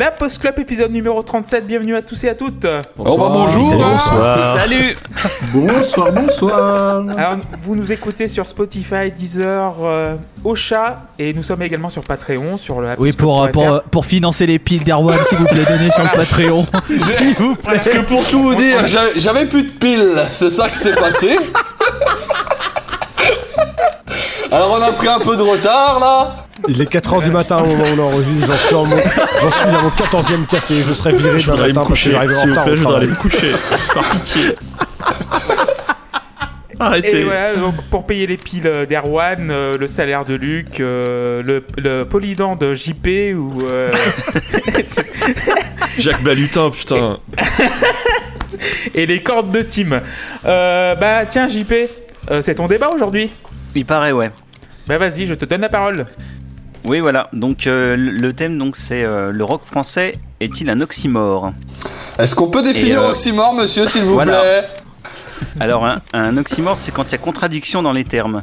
La Post Club épisode numéro 37, bienvenue à tous et à toutes. Oh bah bonjour Salut, bonsoir. Salut Bonsoir, bonsoir. Alors, vous nous écoutez sur Spotify, Deezer, euh, Ocha et nous sommes également sur Patreon, sur le Oui, pour, euh, pour, euh, pour financer les piles d'Erwan, s'il vous plaît, donnez sur le Patreon. S'il vous plaît. Parce que pour tout vous dire, j'avais- j'avais plus de piles, c'est ça qui s'est passé? Alors on a pris un peu de retard là. Il est 4h du matin au moment où on enregistre, j'en suis, en mon- j'en suis à mon 14e café, je serai viré Je d'un voudrais aller matin me parce que coucher, j'arrive en s'il vous retard plaît, je voudrais aller me coucher. Par pitié. Et Arrêtez. voilà, donc pour payer les piles euh, d'Erwan, euh, le salaire de Luc, euh, le, le polydent de JP ou. euh, Jacques Balutin, putain. et les cordes de Tim. Euh, bah tiens, JP, euh, c'est ton débat aujourd'hui? Il paraît, ouais. Bah vas-y, je te donne la parole. Oui, voilà. Donc euh, le le thème, donc, c'est euh, le rock français est-il un oxymore? Est-ce qu'on peut définir euh, oxymore, monsieur, s'il vous voilà. plaît? Alors, un, un oxymore, c'est quand il y a contradiction dans les termes.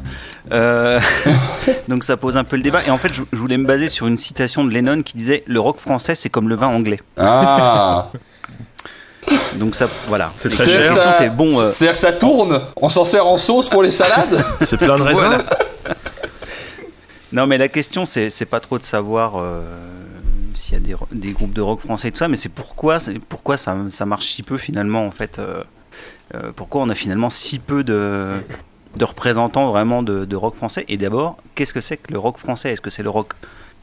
Euh, donc ça pose un peu le débat. Et en fait, je, je voulais me baser sur une citation de Lennon qui disait le rock français, c'est comme le vin anglais. Ah. Donc ça, voilà. C'est très cher. c'est bon. euh, C'est-à-dire que ça tourne On s'en sert en sauce pour les salades? C'est plein de raisins. Voilà. Non, mais la question, c'est pas trop de savoir euh, s'il y a des, ro- des groupes de rock français et tout ça, mais c'est pourquoi, pourquoi ça, marche si peu finalement, en fait. euh, euh, pourquoi on a finalement si peu de, représentants vraiment de, rock français? Et d'abord, qu'est-ce que c'est que le rock français? Est-ce que c'est le rock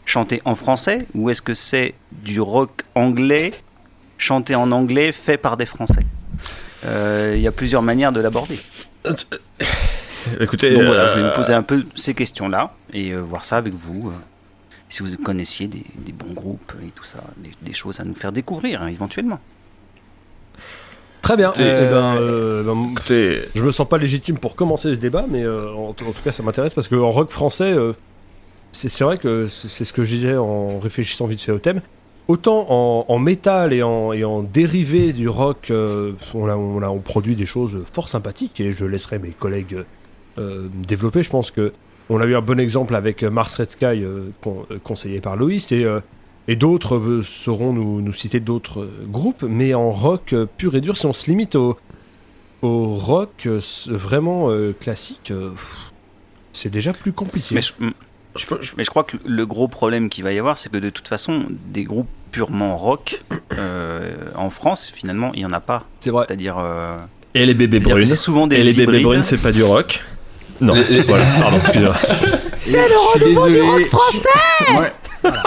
chanté en français ou est-ce que c'est du rock anglais chanté en anglais fait par des Français? Il y a plusieurs manières de l'aborder. Écoutez, Donc voilà, je vais euh, me poser un peu ces questions-là et euh, voir ça avec vous. euh, si vous connaissiez des, des bons groupes et tout ça, des, des choses à nous faire découvrir hein, éventuellement. Très bien. Écoutez, Eh ben, euh, ben, écoutez, je me sens pas légitime pour commencer ce débat, mais euh, en, en tout cas ça m'intéresse parce qu'en rock français, euh, c'est vrai que c'est ce que je disais en réfléchissant vite fait au thème. Autant en, en métal et en, et en dérivé du rock, euh, on, a, on, a, on produit des choses fort sympathiques et je laisserai mes collègues euh, développer. Je pense que on a eu un bon exemple avec Mars Red Sky, euh, con- euh, conseillé par Loïs, et, euh, et d'autres euh, sauront nous, nous citer d'autres euh, groupes, mais en rock euh, pur et dur, si on se limite au, au rock euh, vraiment euh, classique, euh, c'est déjà plus compliqué. Mais je, je peux- je- mais je crois que le gros problème qu'il va y avoir, c'est que de toute façon, des groupes purement rock euh, en France, finalement, il n'y en a pas. C'est vrai. C'est-à-dire. euh, Et les bébés brunes. c'est souvent des Et les bébés brunes, c'est pas du rock. Non, Les- les- voilà, pardon, excusez-moi. C'est le renouveau du rock français Ouais. voilà.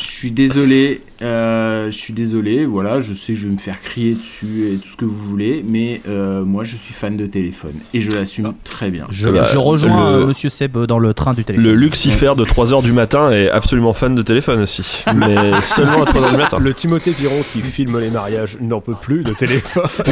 Je suis désolé, euh, je suis désolé, voilà, je sais que je vais me faire crier dessus et tout ce que vous voulez, mais euh, moi je suis fan de téléphone et je l'assume très bien. Je, Bah, je rejoins le- euh, Monsieur Seb dans le train du téléphone. Le Lucifer de 3h du matin est absolument fan de téléphone aussi. Mais seulement à 3h du matin. Le Timothée Piron qui filme les mariages n'en peut plus de téléphone.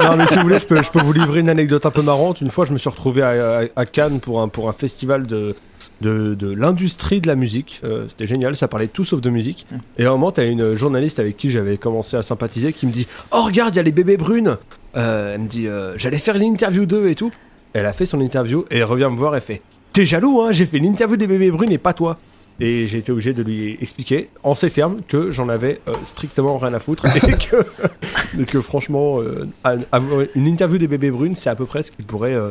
non mais si vous voulez, je peux, je peux vous livrer une anecdote un peu marrante. Une fois, je me suis retrouvé à, à- à Cannes pour un, pour un festival de, de, de l'industrie de la musique. Euh, C'était génial, ça parlait tout sauf de musique. Et à un moment, t'as une journaliste avec qui j'avais commencé à sympathiser qui me dit « Oh regarde, il y a les bébés brunes Euh, Elle me dit euh, J'allais faire l'interview d'eux et tout. » Elle a fait son interview et elle revient me voir et fait « T'es jaloux, hein J'ai fait l'interview des bébés brunes et pas toi !» Et j'ai été obligé de lui expliquer en ces termes que j'en avais euh, strictement rien à foutre et que, et que franchement, euh, avoir une interview des bébés brunes, c'est à peu près ce qui pourrait euh,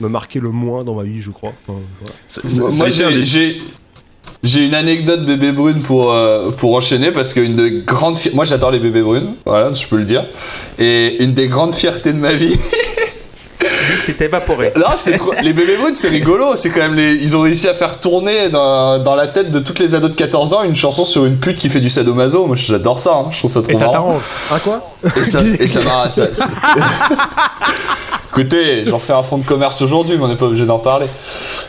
me marquer le moins dans ma vie, je crois. Enfin, voilà. C'est- c'est- Moi, ça j'ai- j'ai j'ai une anecdote bébé brune pour, euh, pour enchaîner parce qu'une des grandes fi- moi j'adore les bébés brunes, voilà, je peux le dire. Et une des grandes fiertés de ma vie, Luc s'est évaporé. là, c'est trop- les bébés brunes, c'est rigolo, c'est quand même les ils ont réussi à faire tourner dans, dans la tête de toutes les ados de 14 ans une chanson sur une pute qui fait du sadomaso. Moi j'adore ça, hein. je trouve ça trop Et ça marrant. t'arrange Hein, quoi Et ça, et ça m'a. ça- ça- Écoutez, j'en fais un fonds de commerce aujourd'hui, mais on n'est pas obligé d'en parler.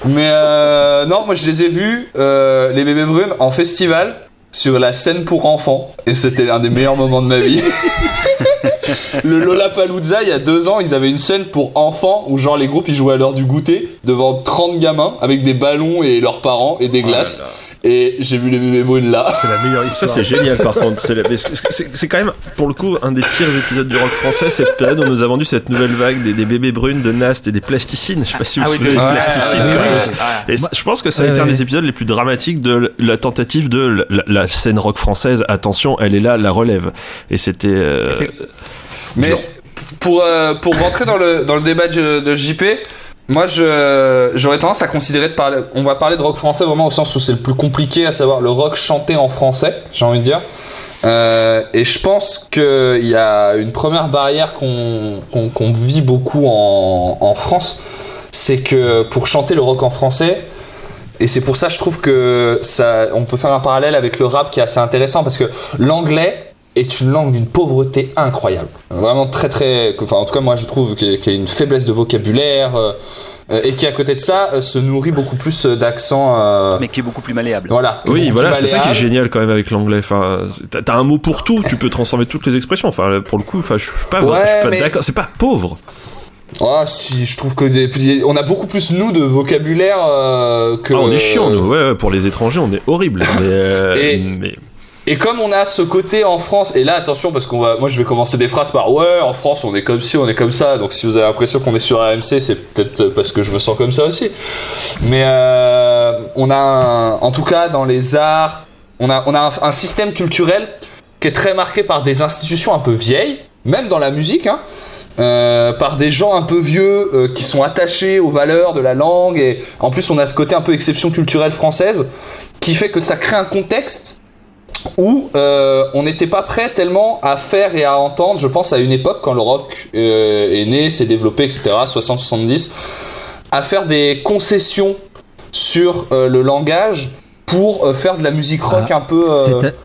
Mais euh, non, moi je les ai vus, euh, les bébés brunes, en festival, sur la scène pour enfants. Et c'était l'un des meilleurs moments de ma vie. Le Lollapalooza, il y a deux ans, ils avaient une scène pour enfants où, genre, les groupes ils jouaient à l'heure du goûter devant 30 gamins avec des ballons et leurs parents et des glaces. Et j'ai vu les bébés brunes là. C'est la meilleure Ça histoire. c'est génial par contre. C'est la- mais c'est- c'est c'est quand même pour le coup un des pires épisodes du rock français cette période où on nous a vendu cette nouvelle vague des, des bébés brunes de Nast et des plasticines. Je sais pas si vous Ah vous oui, souvenez de- des ouais, plasticines. ouais, quand ouais, même. ouais. Et c- je pense que ça a Ouais, été un des épisodes les plus dramatiques de la tentative de la, la scène rock française. Attention, elle est là, la relève. Et c'était. euh, Mais pour, euh, pour rentrer dans le, dans le débat de, de JP, moi j'aurais tendance à considérer de parler. On va parler de rock français vraiment au sens où c'est le plus compliqué, à savoir le rock chanté en français, j'ai envie de dire. Euh, et je pense qu'il y a une première barrière qu'on, qu'on vit beaucoup en, en France, c'est que pour chanter le rock en français, et c'est pour ça je trouve que ça, on peut faire un parallèle avec le rap qui est assez intéressant parce que l'anglais est une langue d'une pauvreté incroyable. Vraiment très très... Enfin en tout cas moi je trouve qu'il y a- qu'il y a une faiblesse de vocabulaire euh, euh, et qui à côté de ça euh, se nourrit beaucoup plus d'accents... euh, Mais qui est beaucoup plus malléable. Voilà. Oui, voilà, c'est ça qui est génial quand même avec l'anglais. Enfin, t'as un mot pour tout, tu peux transformer toutes les expressions. Enfin, pour le coup, enfin, je suis pas, Ouais, pas mais- d'accord. C'est pas pauvre. Ah si, je trouve que des- on a beaucoup plus nous de vocabulaire euh, que... Ah, on est chiant, nous. Ouais, ouais, pour les étrangers, on est horrible. Mais, euh, Et- mais- Et comme on a ce côté en France, et là attention parce qu'on va, moi je vais commencer des phrases par ouais en France on est comme ci, on est comme ça, donc si vous avez l'impression qu'on est sur AMC c'est peut-être parce que je me sens comme ça aussi. Mais euh, on a en tout cas dans les arts, on a, on a un, un système culturel qui est très marqué par des institutions un peu vieilles, même dans la musique, hein, euh, par des gens un peu vieux euh, qui sont attachés aux valeurs de la langue et en plus on a ce côté un peu exception culturelle française qui fait que ça crée un contexte où euh, on n'était pas prêt tellement à faire et à entendre, je pense à une époque quand le rock euh, est né, s'est développé, etc., 60-70, à faire des concessions sur euh, le langage pour euh, faire de la musique rock Ah, un peu... euh, C'est-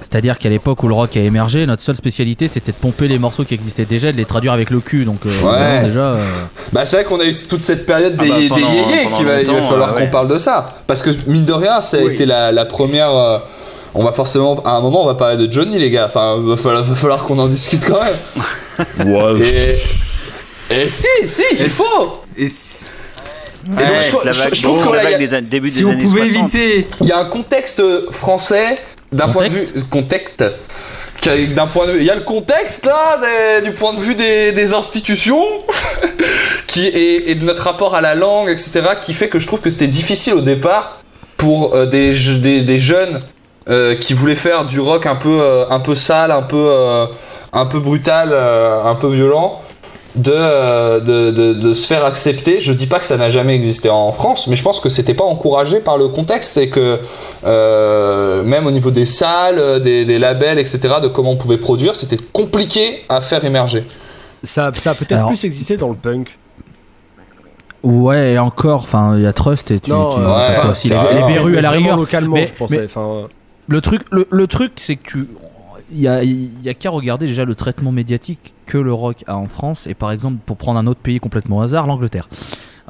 C'est-à-dire qu'à l'époque où le rock a émergé, notre seule spécialité c'était de pomper les morceaux qui existaient déjà et de les traduire avec le cul. Donc euh, déjà. euh, Bah c'est vrai qu'on a eu toute cette période Ah des, bah, des pendant- yéyés qui va, il va falloir euh, qu'on parle de ça. Parce que mine de rien, ça a Oui. été la, la première... on va forcément... À un moment, on va parler de Johnny, les gars. Enfin, va falloir, va falloir qu'on en discute quand même. Et... Et si, si, il faut Et si, Et donc, Ouais, je trouve- la je- vague, je trouve bon, que là, des début si des on années pouvait 60. éviter. Il y a un contexte français d'un point de vue Contexte d'un point de vue il y a le contexte là des- du point de vue des, des institutions qui et, et de notre rapport à la langue etc qui fait que je trouve que c'était difficile au départ pour euh, des, des jeunes euh, qui voulaient faire du rock un peu euh, un peu sale un peu euh, un peu brutal euh, un peu violent de, euh, de, de, de se faire accepter. Je dis pas que ça n'a jamais existé en France, mais je pense que c'était pas encouragé par le contexte et que euh, même au niveau des salles, des, des labels, etc., de comment on pouvait produire, c'était compliqué à faire émerger. Ça, ça a peut-être Alors- plus existé dans le punk. Ouais, et encore, enfin, il y a Trust et tu. Non, tu- euh, enfin, ouais, quoi, aussi, les, les berrues à la rigueur. localement, Mais- je pensais. mais- Enfin, Le truc, le, le truc, c'est que tu. Il a, y a qu'à regarder déjà le traitement médiatique que le rock a en France, et par exemple, pour prendre un autre pays complètement au hasard, l'Angleterre.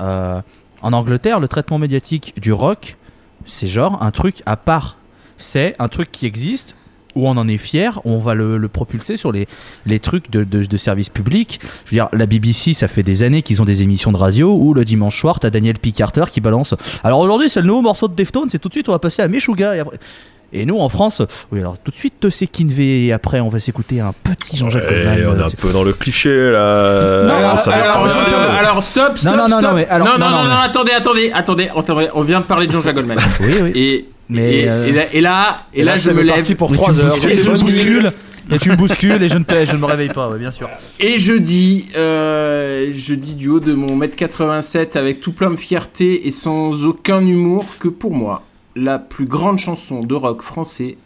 Euh, en Angleterre, le traitement médiatique du rock, c'est genre un truc à part. C'est un truc qui existe, où on en est fier, on va le, le propulser sur les, les trucs de, de, service public. Je veux dire, la BBC, ça fait des années qu'ils ont des émissions de radio où le dimanche soir, t'as Daniel P. Carter qui balance. Alors aujourd'hui, c'est le nouveau morceau de Deftones, et tout de suite, on va passer à Meshuga. Et, après... et nous, en France, oui, alors tout de suite, c'est Kinvey, et après, on va s'écouter un petit Jean-Jacques Goldman. Et on est euh, un peu dans le cliché là. Non, ça alors, euh, alors, stop, stop, Non, non, non, stop. non, mais alors- non, non, non, non, non, non, mais- attendez, attendez, attendez, attendez, on vient de parler de Jean-Jacques Goldman. Oui, oui. Et, Mais, et, euh, et là, et là, et là, je me lève. parti pour Mais 3 tu me heures. Et et je bouscule, et tu me bouscules, et je ne, je ne me réveille pas, ouais, bien sûr. Et je dis, euh, je dis du haut de mon mètre 87 avec tout plein de fierté et sans aucun humour que pour moi, la plus grande chanson de rock français,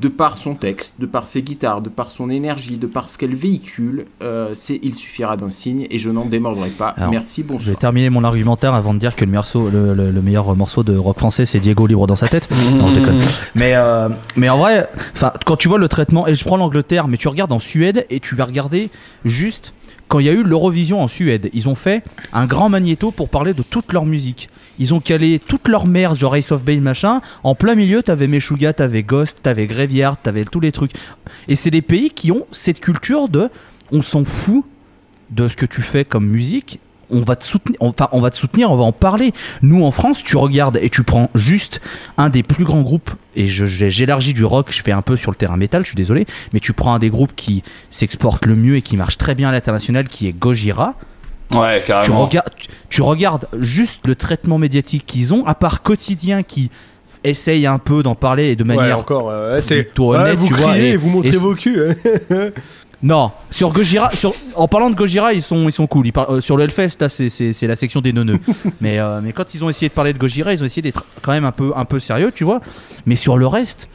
de par son texte, de par ses guitares, de par son énergie, de par ce qu'elle véhicule, euh, c'est Il suffira d'un signe et je n'en démordrai pas. Alors, Merci, Je vais bonsoir. terminer mon argumentaire avant de dire que le, morceau, le, le- le meilleur morceau de rock français, c'est Diego libre dans sa tête. Non, je déconne. Mais, euh, mais en vrai, quand tu vois le traitement, et je prends l'Angleterre, mais tu regardes en Suède et tu vas regarder juste quand il y a eu l'Eurovision en Suède, ils ont fait un grand magnéto pour parler de toute leur musique. Ils ont calé toute leur merde, genre Ace of Bane machin. En plein milieu, t'avais Meshuggah, t'avais Ghost, t'avais Graveyard, t'avais tous les trucs. Et c'est des pays qui ont cette culture de on s'en fout de ce que tu fais comme musique. on va te soutenir, enfin, on va te soutenir, on va en parler. Nous, en France, tu regardes et tu prends juste un des plus grands groupes, et j'élargis du rock, je fais un peu sur le terrain métal, je suis désolé, mais tu prends un des groupes qui s'exporte le mieux et qui marche très bien à l'international, qui est Gojira. Ouais, Tu, carrément. regardes, tu, tu regardes juste le traitement médiatique qu'ils ont, à part quotidien qui essaye un peu d'en parler et de Ouais, manière encore. euh, ouais, c'est. plutôt Ouais, honnête, vous tu vois, criez et- et vous montrez et- vos culs. Non, sur Gojira, sur, en parlant de Gojira, ils sont, ils sont cool. Ils parlent- euh, sur le Hellfest, là, c'est, c'est, c'est la section des neuneux. mais, euh, mais quand ils ont essayé de parler de Gojira, ils ont essayé d'être quand même un peu, un peu sérieux, tu vois. Mais sur le reste,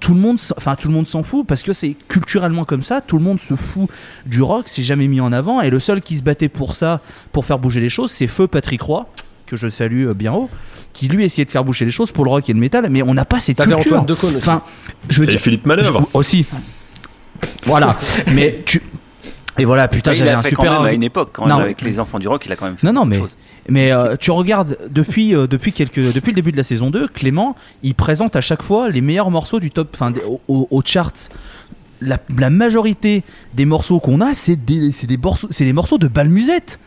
tout le monde, enfin tout le monde s'en fout parce que c'est culturellement comme ça. Tout le monde se fout du rock, c'est jamais mis en avant. Et le seul qui se battait pour ça, pour faire bouger les choses, c'est Feu Patrick Roy, que je salue euh, bien haut, qui lui essayait de faire bouger les choses pour le rock et le métal. Mais on n'a pas cette culture. Antoine Decaune aussi. Enfin, je veux Et dire, Philippe Manœuvre. je- aussi. Voilà. mais tu. Et voilà, putain, j'avais un fait super. quand même à une époque, quand même, avec les enfants du rock, il a quand même fait Non, non, mais-. Mais euh, tu regardes depuis euh, depuis quelques depuis le début de la saison 2, Clément, il présente à chaque fois les meilleurs morceaux du top, enfin au, au- charts. La, la majorité des morceaux qu'on a, c'est des c'est des morceaux c'est des morceaux de balmusette.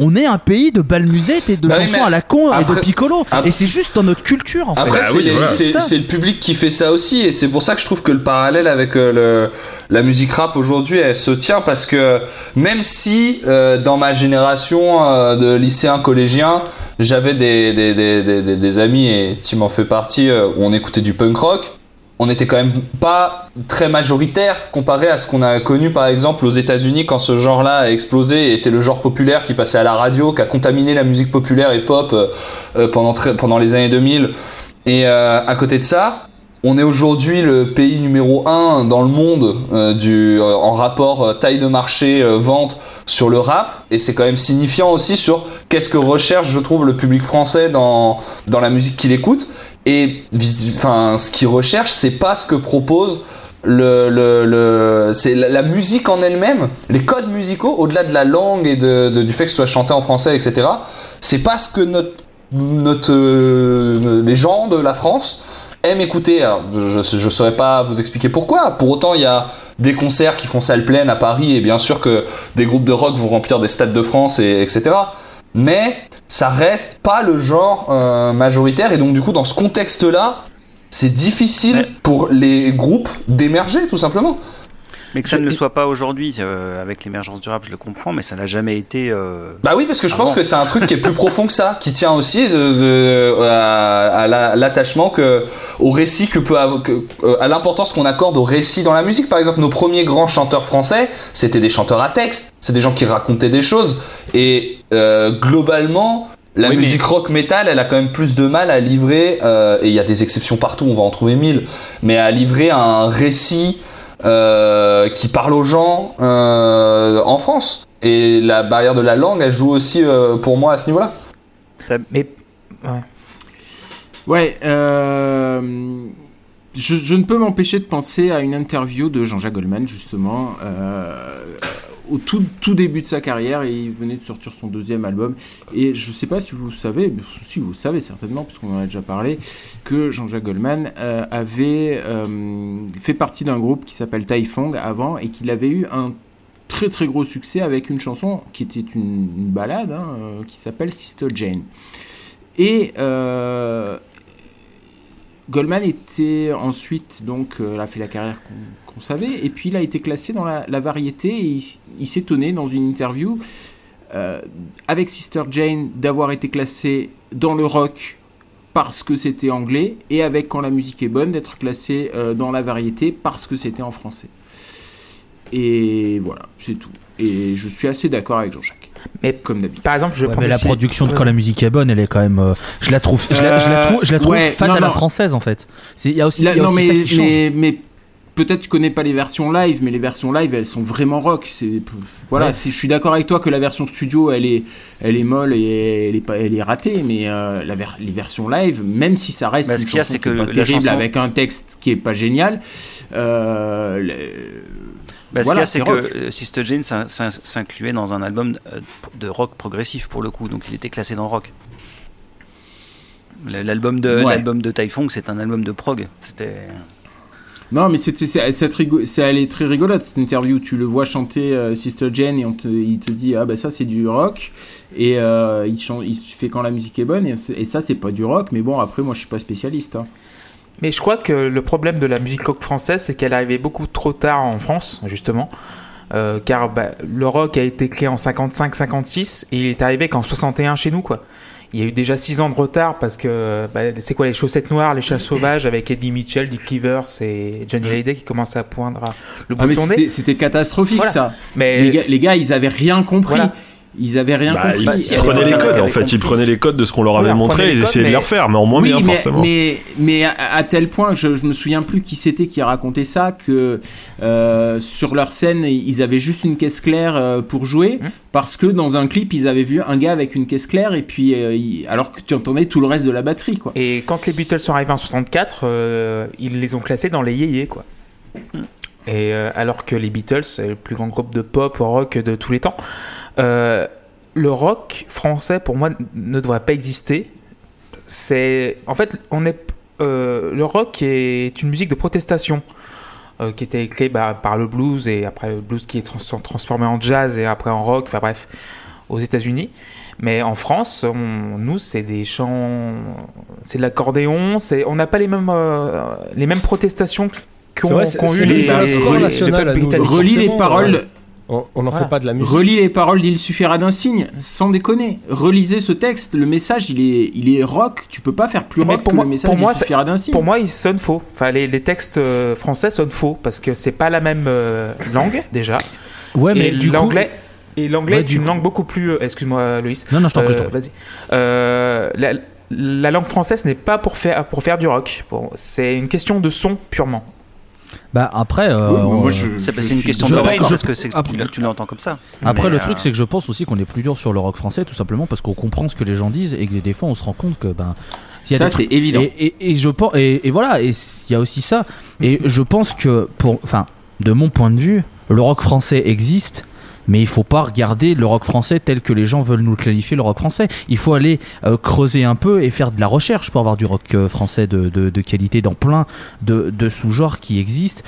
On est un pays de balmusette et de Bah chansons mais à la con et de piccolo. après- et c'est juste dans notre culture en fait. Après, Ah c'est oui, les- voilà. c'est Ça. c'est le public qui fait ça aussi, et c'est pour ça que je trouve que le parallèle avec euh, le, la musique rap aujourd'hui, elle se tient parce que même si euh, dans ma génération euh, de lycéens collégiens, j'avais des, des, des, des, des- des amis, et Tim en fait partie, euh, où on écoutait du punk rock, on n'était quand même pas très majoritaire comparé à ce qu'on a connu par exemple aux États-Unis quand ce genre-là a explosé et était le genre populaire qui passait à la radio, qui a contaminé la musique populaire et pop euh, euh, pendant, pendant les années 2000. Et euh, à côté de ça, on est aujourd'hui le pays numéro 1 dans le monde en rapport taille de marché, vente sur le rap. Et c'est quand même signifiant aussi sur qu'est-ce que recherche, je trouve, le public français dans, dans la musique qu'il écoute. Et enfin, ce qu'il recherche, c'est pas ce que propose le, le, le- c'est la, musique en elle-même, les codes musicaux, au-delà de la langue et de- du fait que ce soit chanté en français, etc. C'est pas ce que notre, notre, euh, les gens de la France aiment écouter. Alors, je ne saurais pas vous expliquer pourquoi. Pour autant, il y a des concerts qui font salle pleine à Paris et bien sûr que des groupes de rock vont remplir des stades de France, et, etc. Mais ça reste pas le genre euh, majoritaire et donc du coup dans ce contexte-là, c'est difficile pour les groupes d'émerger tout simplement. Mais que ça ne le soit pas aujourd'hui, euh, avec l'émergence du rap, je le comprends, mais ça n'a jamais été. euh, Bah oui, parce que je pense que c'est un truc qui est plus profond que ça, qui tient aussi de, de- à, à la- l'attachement que au récit que peut avoir, que- euh, à l'importance qu'on accorde au récit dans la musique. Par exemple, nos premiers grands chanteurs français, c'était des chanteurs à texte, c'est des gens qui racontaient des choses. Et euh, globalement, la Oui, mais- musique rock metal, elle a quand même plus de mal à livrer, euh, et il y a des exceptions partout, on va en trouver mille, mais à livrer un récit euh, qui parle aux gens euh, en France. Et la barrière de la langue, elle joue aussi euh, pour moi à ce niveau-là. ça- Mais ouais. Ouais, euh, je, je ne peux m'empêcher de penser à une interview de Jean-Jacques Goldman, justement, euh, au tout, tout début de sa carrière, et il venait de sortir son deuxième album. Et je ne sais pas si vous savez, si vous savez certainement, puisqu'on en a déjà parlé, que Jean-Jacques Goldman euh, avait euh, fait partie d'un groupe qui s'appelle Taifong avant, et qu'il avait eu un très très gros succès avec une chanson qui était une, une balade, hein, euh, qui s'appelle Sister Jane. Et Goldman était ensuite, donc, euh, a fait la carrière qu'on savait, et puis il a été classé dans la, variété, et il, il s'étonnait dans une interview, euh, avec Sister Jane, d'avoir été classé dans le rock parce que c'était anglais, et avec Quand la musique est bonne, d'être classé euh, dans la variété parce que c'était en français. Et voilà, c'est tout. Et je suis assez d'accord avec Jean-Jacques. Mais- comme d'habitude. Par exemple, je Ouais, mais la production de quand la musique est bonne, elle est quand même. euh, je la trouve, je la, je la trouve, je la trouve Euh, ouais, fade non, à la française en fait. Il y a aussi, La- y a non, aussi mais, ça qui mais, mais peut-être tu connais pas les versions live, mais les versions live, elles sont vraiment rock. C'est voilà, Ouais. c'est- je suis d'accord avec toi que la version studio, elle est, elle est molle et elle est pas, elle est ratée, mais euh, la ver- les versions live, même si ça reste Bah, ce une qu'il y a, qui est que pas terrible chanson- avec un texte qui est pas génial. euh, Bah, ce Voilà, qu'il y a, c'est que euh, Sister Jane s'in- s'in- s'incluait dans un album euh, de rock progressif pour le coup, donc il était classé dans le rock. L'album de Ouais. l'album de Typhon, c'est un album de prog. C'était Non, mais c'est, c'est, cette rigo- c'est- elle est très rigolote cette interview. Tu le vois chanter euh, Sister Jane et on te, il te dit ah bah ça c'est du rock et euh, il, fait quand la musique est bonne et ça c'est pas du rock. Mais bon après moi je suis pas spécialiste. hein. Mais je crois que le problème de la musique rock française, c'est qu'elle arrivée beaucoup trop tard en France, justement. Euh, car bah, le rock a été créé en 55-56 et il est arrivé qu'en 61 chez nous, quoi. Il y a eu déjà 6 ans de retard parce que bah, c'est quoi les chaussettes noires, les chats sauvages avec Eddie Mitchell, Dick Rivers et Johnny Hallyday qui commencent à poindre à- le bout Ah, de mais son c'était, nez. c'était catastrophique Voilà. ça. Mais Les gars, les gars, ils avaient rien compris. Voilà. Ils avaient rien Bah, compris. ils, prenaient les codes, en fait, ils prenaient les codes de ce qu'on leur avait Voilà, montré, ils essayaient codes, de les refaire, mais en moins oui, bien, mais, forcément. Mais, mais à, à tel point que je, je me souviens plus qui c'était qui racontait ça, que euh, sur leur scène, ils avaient juste une caisse claire euh, pour jouer, Hum. parce que dans un clip, ils avaient vu un gars avec une caisse claire, et puis euh, il- alors que tu entendais tout le reste de la batterie, quoi. Et quand les Beatles sont arrivés en 64, euh, ils les ont classés dans les yéyés, quoi. Et euh, alors que les Beatles, c'est le plus grand groupe de pop rock de tous les temps, euh, le rock français, pour moi, ne devrait pas exister. C'est, en fait, on est, euh, le rock est une musique de protestation. euh, qui était créée bah, par le blues et après le blues qui est trans- transformé en jazz et après en rock, enfin bref, aux États-Unis. Mais en France, on- nous, c'est des chants, c'est de l'accordéon, c'est, on n'a pas les mêmes, euh, les mêmes protestations qu'ont, c'est eu le- les, les- les nous. britanniques. Relis les paroles. ouais. On n'en Voilà. fait pas de la musique. Relis les paroles d'Il suffira d'un signe, sans déconner. Relisez ce texte, le message il est, il est rock, tu peux pas faire plus rock pour que moi- le message pour moi, d'Il suffira d'un signe. Pour moi, ils sonnent faux. Enfin, les, les textes euh, français sonnent faux parce que c'est pas la même euh, langue déjà. Ouais, mais et du coup. l'anglais. Et l'anglais Ouais, est du une coup- langue beaucoup plus. euh, Excuse-moi, Loïs. Non, non, je t'en prie, Euh. Vas-y. Euh, la, la langue française n'est pas pour faire, pour faire du rock. Bon, c'est une question de son purement. Bah après, euh, Oui, je- C'est une question d'oreille je- parce que c'est- après- tu l'entends comme ça. Après, Mais, le euh, truc, c'est que je pense aussi qu'on est plus dur sur le rock français, tout simplement parce qu'on comprend ce que les gens disent et que des fois, on se rend compte que ben. s'il y a Ça c'est évident. Et, et, et je pense et, et voilà et il y a aussi ça et je pense que pour enfin de mon point de vue le rock français existe mais il faut pas regarder le rock français tel que les gens veulent nous le qualifier le rock français. Il faut aller euh, creuser un peu et faire de la recherche pour avoir du rock euh, français de, de, de qualité dans plein de, de sous-genres qui existent.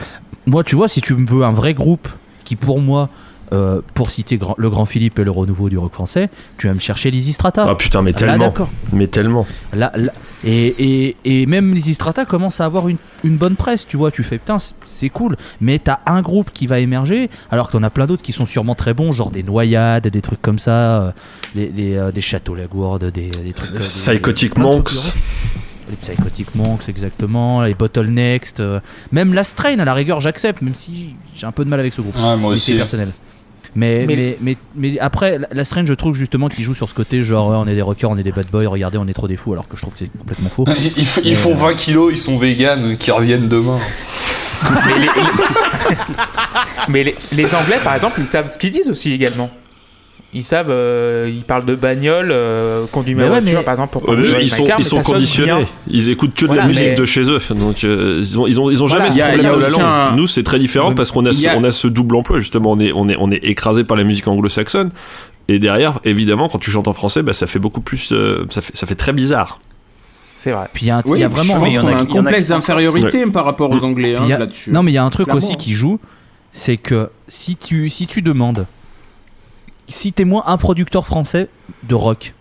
Moi tu vois si tu me veux un vrai groupe qui pour moi euh, pour citer Grand- le Grand Philippe et le renouveau du rock français, tu vas me chercher Lizzy Strata. Ah putain, mais Là, tellement. Mais tellement. Là, là- et, et, et même Lizzy Strata commence à avoir une, une bonne presse, tu vois. Tu fais putain, c'est- cool. Mais t'as un groupe qui va émerger, alors que t'en as plein d'autres qui sont sûrement très bons, genre des noyades, des trucs comme ça, euh, des, des, euh, des châteaux Lagourde, des, des trucs. euh, des- Psychotic Monks. Les Psychotic Monks, exactement. Les Bottlenext. euh, même la Strain, à la rigueur, j'accepte, même si j'ai un peu de mal avec ce groupe. Ouais, moi aussi. personnel. Mais, mais, Mais- mais, mais, après, la- Strange, je trouve justement qu'il joue sur ce côté genre ouais, on est des rockers, on est des bad boys, regardez, on est trop des fous, alors que je trouve que c'est complètement faux. Ils, ils f- ils Mais, font euh, 20 kilos, ils sont véganes, euh, qui reviennent demain. Mais, les, mais les- les Anglais, par exemple, ils savent ce qu'ils disent aussi également. Ils savent, euh, ils parlent de bagnole, euh, conduire ma Mais ouais, voiture, mais- par exemple, pour Euh, ils sont, car, ils mais sont ça sonne conditionnés. Ils écoutent que de Voilà, la musique mais- de chez eux. Donc, euh, ils, ont, ils, ont, ils ont Voilà, jamais a- ce problème de la langue. un- Nous, c'est très différent parce qu'on a, ce, y a- on a ce double emploi, justement. On est, on est, on est écrasé par la musique anglo-saxonne. Et derrière, évidemment, quand tu chantes en français, bah, ça fait beaucoup plus. euh, ça, fait, ça fait très bizarre. C'est vrai. Puis il y a, un- Oui, il y a je vraiment. mais y en a un complexe d'infériorité par rapport aux Anglais Puis hein, là-dessus. Non, mais il y a un truc aussi qui joue, c'est que si tu, si tu demandes, citez-moi un producteur français de rock.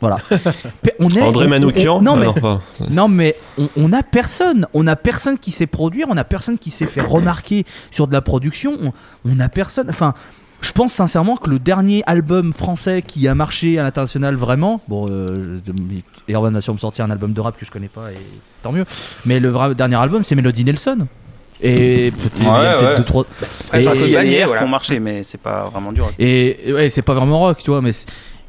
Voilà. On est- André on- on- Manoukian Non, Ah, mais, non, mais on, on a personne. On a personne qui sait produire. On a personne qui sait faire remarquer sur de la production. On, a personne. Enfin, je pense sincèrement que le dernier album français qui a marché à l'international vraiment, bon, euh, Erwan va sûrement me sortir un album de rap que je connais pas et tant mieux. Mais le vrai dernier album, c'est Melody Nelson. Et peut-être Ouais, peut-être ouais. deux, trois. Après, il y a des voilà. qui ont marché, mais c'est pas vraiment du rock. Et ouais, c'est pas vraiment rock, tu vois, mais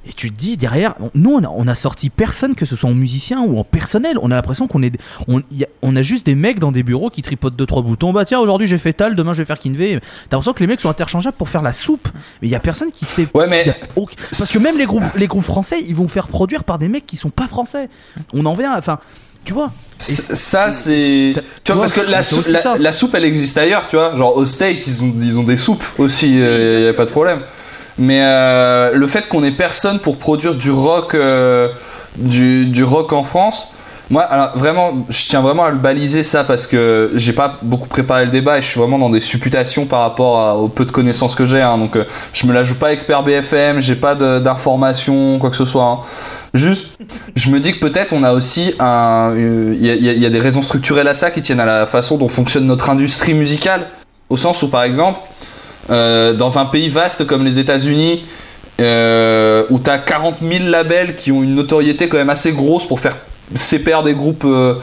et tu te dis derrière, nous on a, on a sorti personne, que ce soit en musicien ou en personnel. On a l'impression qu'on est, on, y a, on a juste des mecs dans des bureaux qui tripotent deux trois boutons. Bah tiens, aujourd'hui j'ai fait Tal, demain je vais faire Kinvey. T'as l'impression que les mecs sont interchangeables pour faire la soupe, mais il y a personne qui sait. Ouais, mais aucun- Parce que même les groupes, les groupes français, ils vont faire produire par des mecs qui sont pas français. On en vient, enfin, tu vois. ça, c'est. Tu vois, parce que la, sou- la, soupe, elle existe ailleurs, tu vois. Genre, au State, ils ont, ils ont des soupes aussi, il y a pas de problème. Mais euh, le fait qu'on ait personne pour produire du rock, euh, du, du rock en France, Moi, alors vraiment, je tiens vraiment à le baliser ça parce que j'ai pas beaucoup préparé le débat et je suis vraiment dans des supputations par rapport à- au peu de connaissances que j'ai. hein. donc, euh, je me la joue pas expert BFM, j'ai pas d'informations, quoi que ce soit. hein. Juste, je me dis que peut-être on a aussi un, il y, a- des raisons structurelles à ça qui tiennent à la façon dont fonctionne notre industrie musicale, au sens où par exemple, euh, dans un pays vaste comme les États-Unis, euh, où tu as 40 000 labels qui ont une notoriété quand même assez grosse pour faire CPR des groupes euh,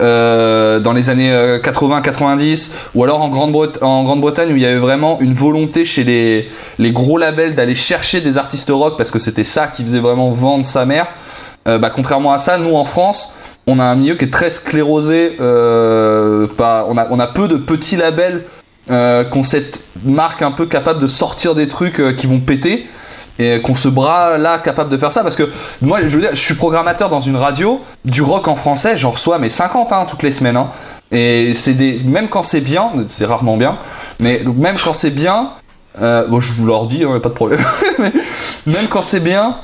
euh, dans les années 80-90, ou alors en Grande-Bretagne où il y avait vraiment une volonté chez les, gros labels d'aller chercher des artistes rock parce que c'était ça qui faisait vraiment vendre sa mère. Euh, bah, contrairement à ça, nous en France, on a un milieu qui est très sclérosé. euh, on, a, on a peu de petits labels euh, qui ont cette marque un peu capable de sortir des trucs euh, qui vont péter et qu'on se bras là capable de faire ça parce que moi je veux dire je suis programmateur dans une radio du rock en français j'en reçois mes 50 hein, toutes les semaines hein. et c'est des même quand c'est bien c'est rarement bien mais même quand c'est bien euh, bon je vous leur dis hein, pas de problème mais même quand c'est bien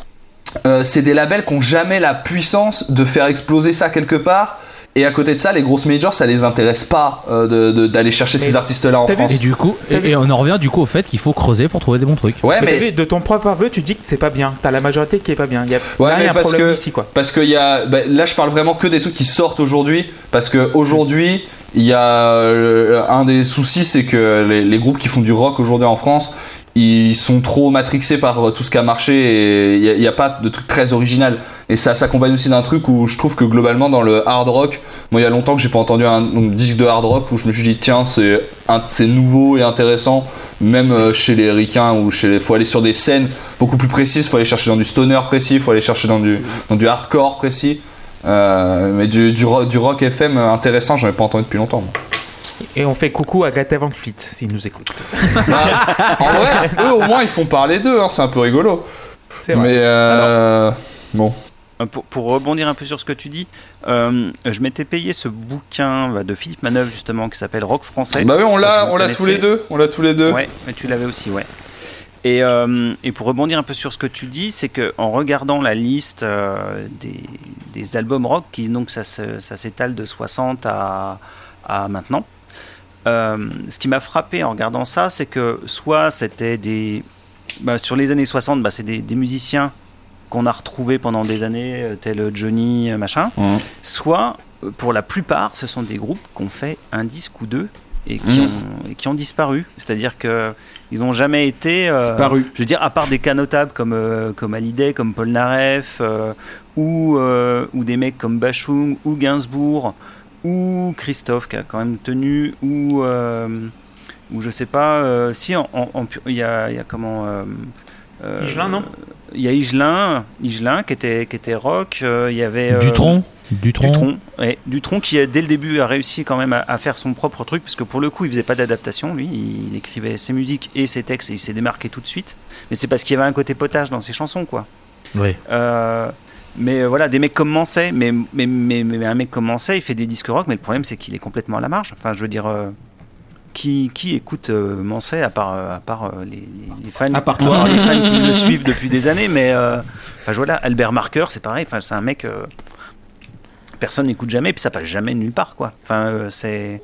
euh, c'est des labels qui ont jamais la puissance de faire exploser ça quelque part et à côté de ça les grosses majors ça les intéresse pas euh, d'aller chercher ces artistes là en vu- France Et du coup, et, et on en revient du coup au fait qu'il faut creuser pour trouver des bons trucs. ouais Mais, mais t'as vu, de ton propre aveu, tu dis que c'est pas bien. T'as la majorité qui est pas bien. Il y a, Ouais, là, il y a mais un parce problème que- ici, quoi. Parce qu'il y a. bah, là, je parle vraiment que des trucs qui sortent aujourd'hui. Parce que aujourd'hui, il y a. euh, un des soucis, c'est que les, les groupes qui font du rock aujourd'hui en France, ils sont trop matrixés par euh, tout ce qui a marché et il n'y a, il pas de truc très original. Et ça s'accompagne aussi d'un truc où je trouve que globalement, dans le hard rock, moi, il y a longtemps que j'ai pas entendu un, disque de hard rock où je me suis dit, tiens, c'est nouveau et intéressant. Même euh, chez les ricains ou chez les. faut aller sur des scènes beaucoup plus précises, faut aller chercher dans du stoner précis, faut aller chercher dans du, dans du hardcore précis. Euh, mais du, du rock FM intéressant, j'en ai pas entendu depuis longtemps. moi. Et on fait coucou à Greta Van Fleet, s'ils nous écoutent. en vrai, eux au moins ils font parler d'eux, hein, c'est un peu rigolo. C'est vrai. Mais euh, bon. Euh, Pour, pour rebondir un peu sur ce que tu dis, euh, je m'étais payé ce bouquin bah, de Philippe Manœuvre justement qui s'appelle Rock français. Bah oui, on l'a, on l'a tous les deux, on l'a tous les deux. Ouais, mais tu l'avais aussi, ouais. Et, euh, et pour rebondir un peu sur ce que tu dis, c'est que en regardant la liste euh, des, des albums rock, qui donc ça, ça s'étale de 60 à, à maintenant, euh, ce qui m'a frappé en regardant ça, c'est que soit c'était des. bah, sur les années 60, bah, c'est des, des musiciens qu'on a retrouvés pendant des années, euh, tel Johnny, euh, machin, Mhm. soit pour la plupart, ce sont des groupes qui ont fait un disque ou deux et qui, Mhm. ont, et qui ont disparu. C'est-à-dire que ils n'ont jamais été. euh, Disparu. je veux dire, à part des cas notables comme, euh, comme Hallyday, comme Paul Naref, ou, ou des mecs comme Bachung, ou Gainsbourg, ou Christophe qui a quand même tenu, ou, euh, ou je sais pas, euh, si, il y, a, il y a comment. euh, euh, Higelin, non? Il y a Higelin, Higelin qui, était, qui était rock, euh, il y avait. euh, Dutron, Dutron. Dutron, ouais. Dutron qui, dès le début, a réussi quand même à, à faire son propre truc, parce que pour le coup, il faisait pas d'adaptation, lui. Il, écrivait ses musiques et ses textes et il s'est démarqué tout de suite. Mais c'est parce qu'il y avait un côté potage dans ses chansons, quoi. Oui. Euh, mais euh, voilà, des mecs comme Manset, mais, mais, mais, mais un mec comme Manset, il fait des disques rock, mais le problème, c'est qu'il est complètement à la marge. Enfin, je veux dire. euh, qui, qui écoute euh, Manset à part, euh, à part les, fans À part toi. les fans qui le suivent depuis des années mais enfin voilà Albert Marker c'est pareil enfin c'est un mec personne n'écoute jamais, puis ça passe jamais nulle part, quoi. Enfin, c'est.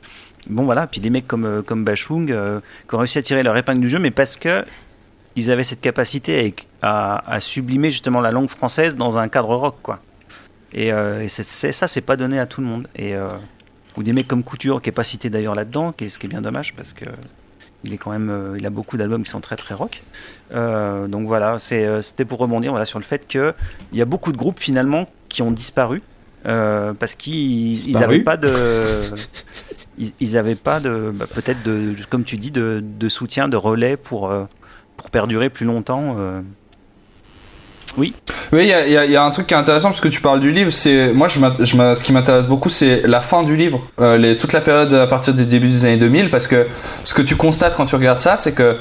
Bon, voilà. Puis des mecs comme, comme Bachung euh, qui ont réussi à tirer leur épingle du jeu, mais parce que ils avaient cette capacité à, à, à sublimer justement la langue française dans un cadre rock, quoi. Et, euh, et ça, c'est pas donné à tout le monde. Et, euh, ou des mecs comme Couture, qui est pas cité d'ailleurs là-dedans, ce qui est bien dommage parce que il est quand même, euh, il a beaucoup d'albums qui sont très très rock. Donc voilà, c'était pour rebondir voilà, sur le fait qu'il y a beaucoup de groupes finalement qui ont disparu parce qu'ils ils Disparu avaient pas de, ils, ils avaient pas de, bah, peut-être de, comme tu dis, de, de soutien, de relais pour euh, pour perdurer plus longtemps. euh. Oui. Oui, il y a, un truc qui est intéressant parce que tu parles du livre. C'est moi, ce qui m'intéresse beaucoup, c'est la fin du livre, euh, toute la période à partir des débuts des années 2000, parce que ce que tu constates quand tu regardes ça, c'est que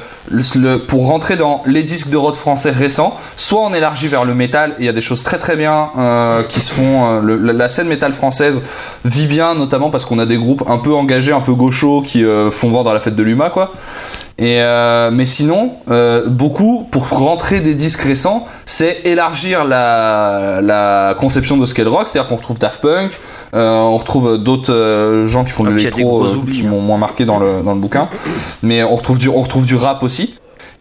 pour rentrer dans les disques de rock français récents, soit on élargit vers le métal, il y a des choses très très bien euh, qui se font. la, scène métal française vit bien, notamment parce qu'on a des groupes un peu engagés, un peu gauchos, qui font vendre à la fête de l'UMA, quoi. Et euh, mais sinon, euh, beaucoup pour rentrer des disques récents, c'est élargir la, la conception de le rock, c'est-à-dire qu'on retrouve Daft Punk, euh, on retrouve d'autres euh, gens qui font de Ah, des l'électro euh, qui hein. m'ont moins marqué dans le, dans le bouquin, mais on retrouve du, on retrouve du rap aussi.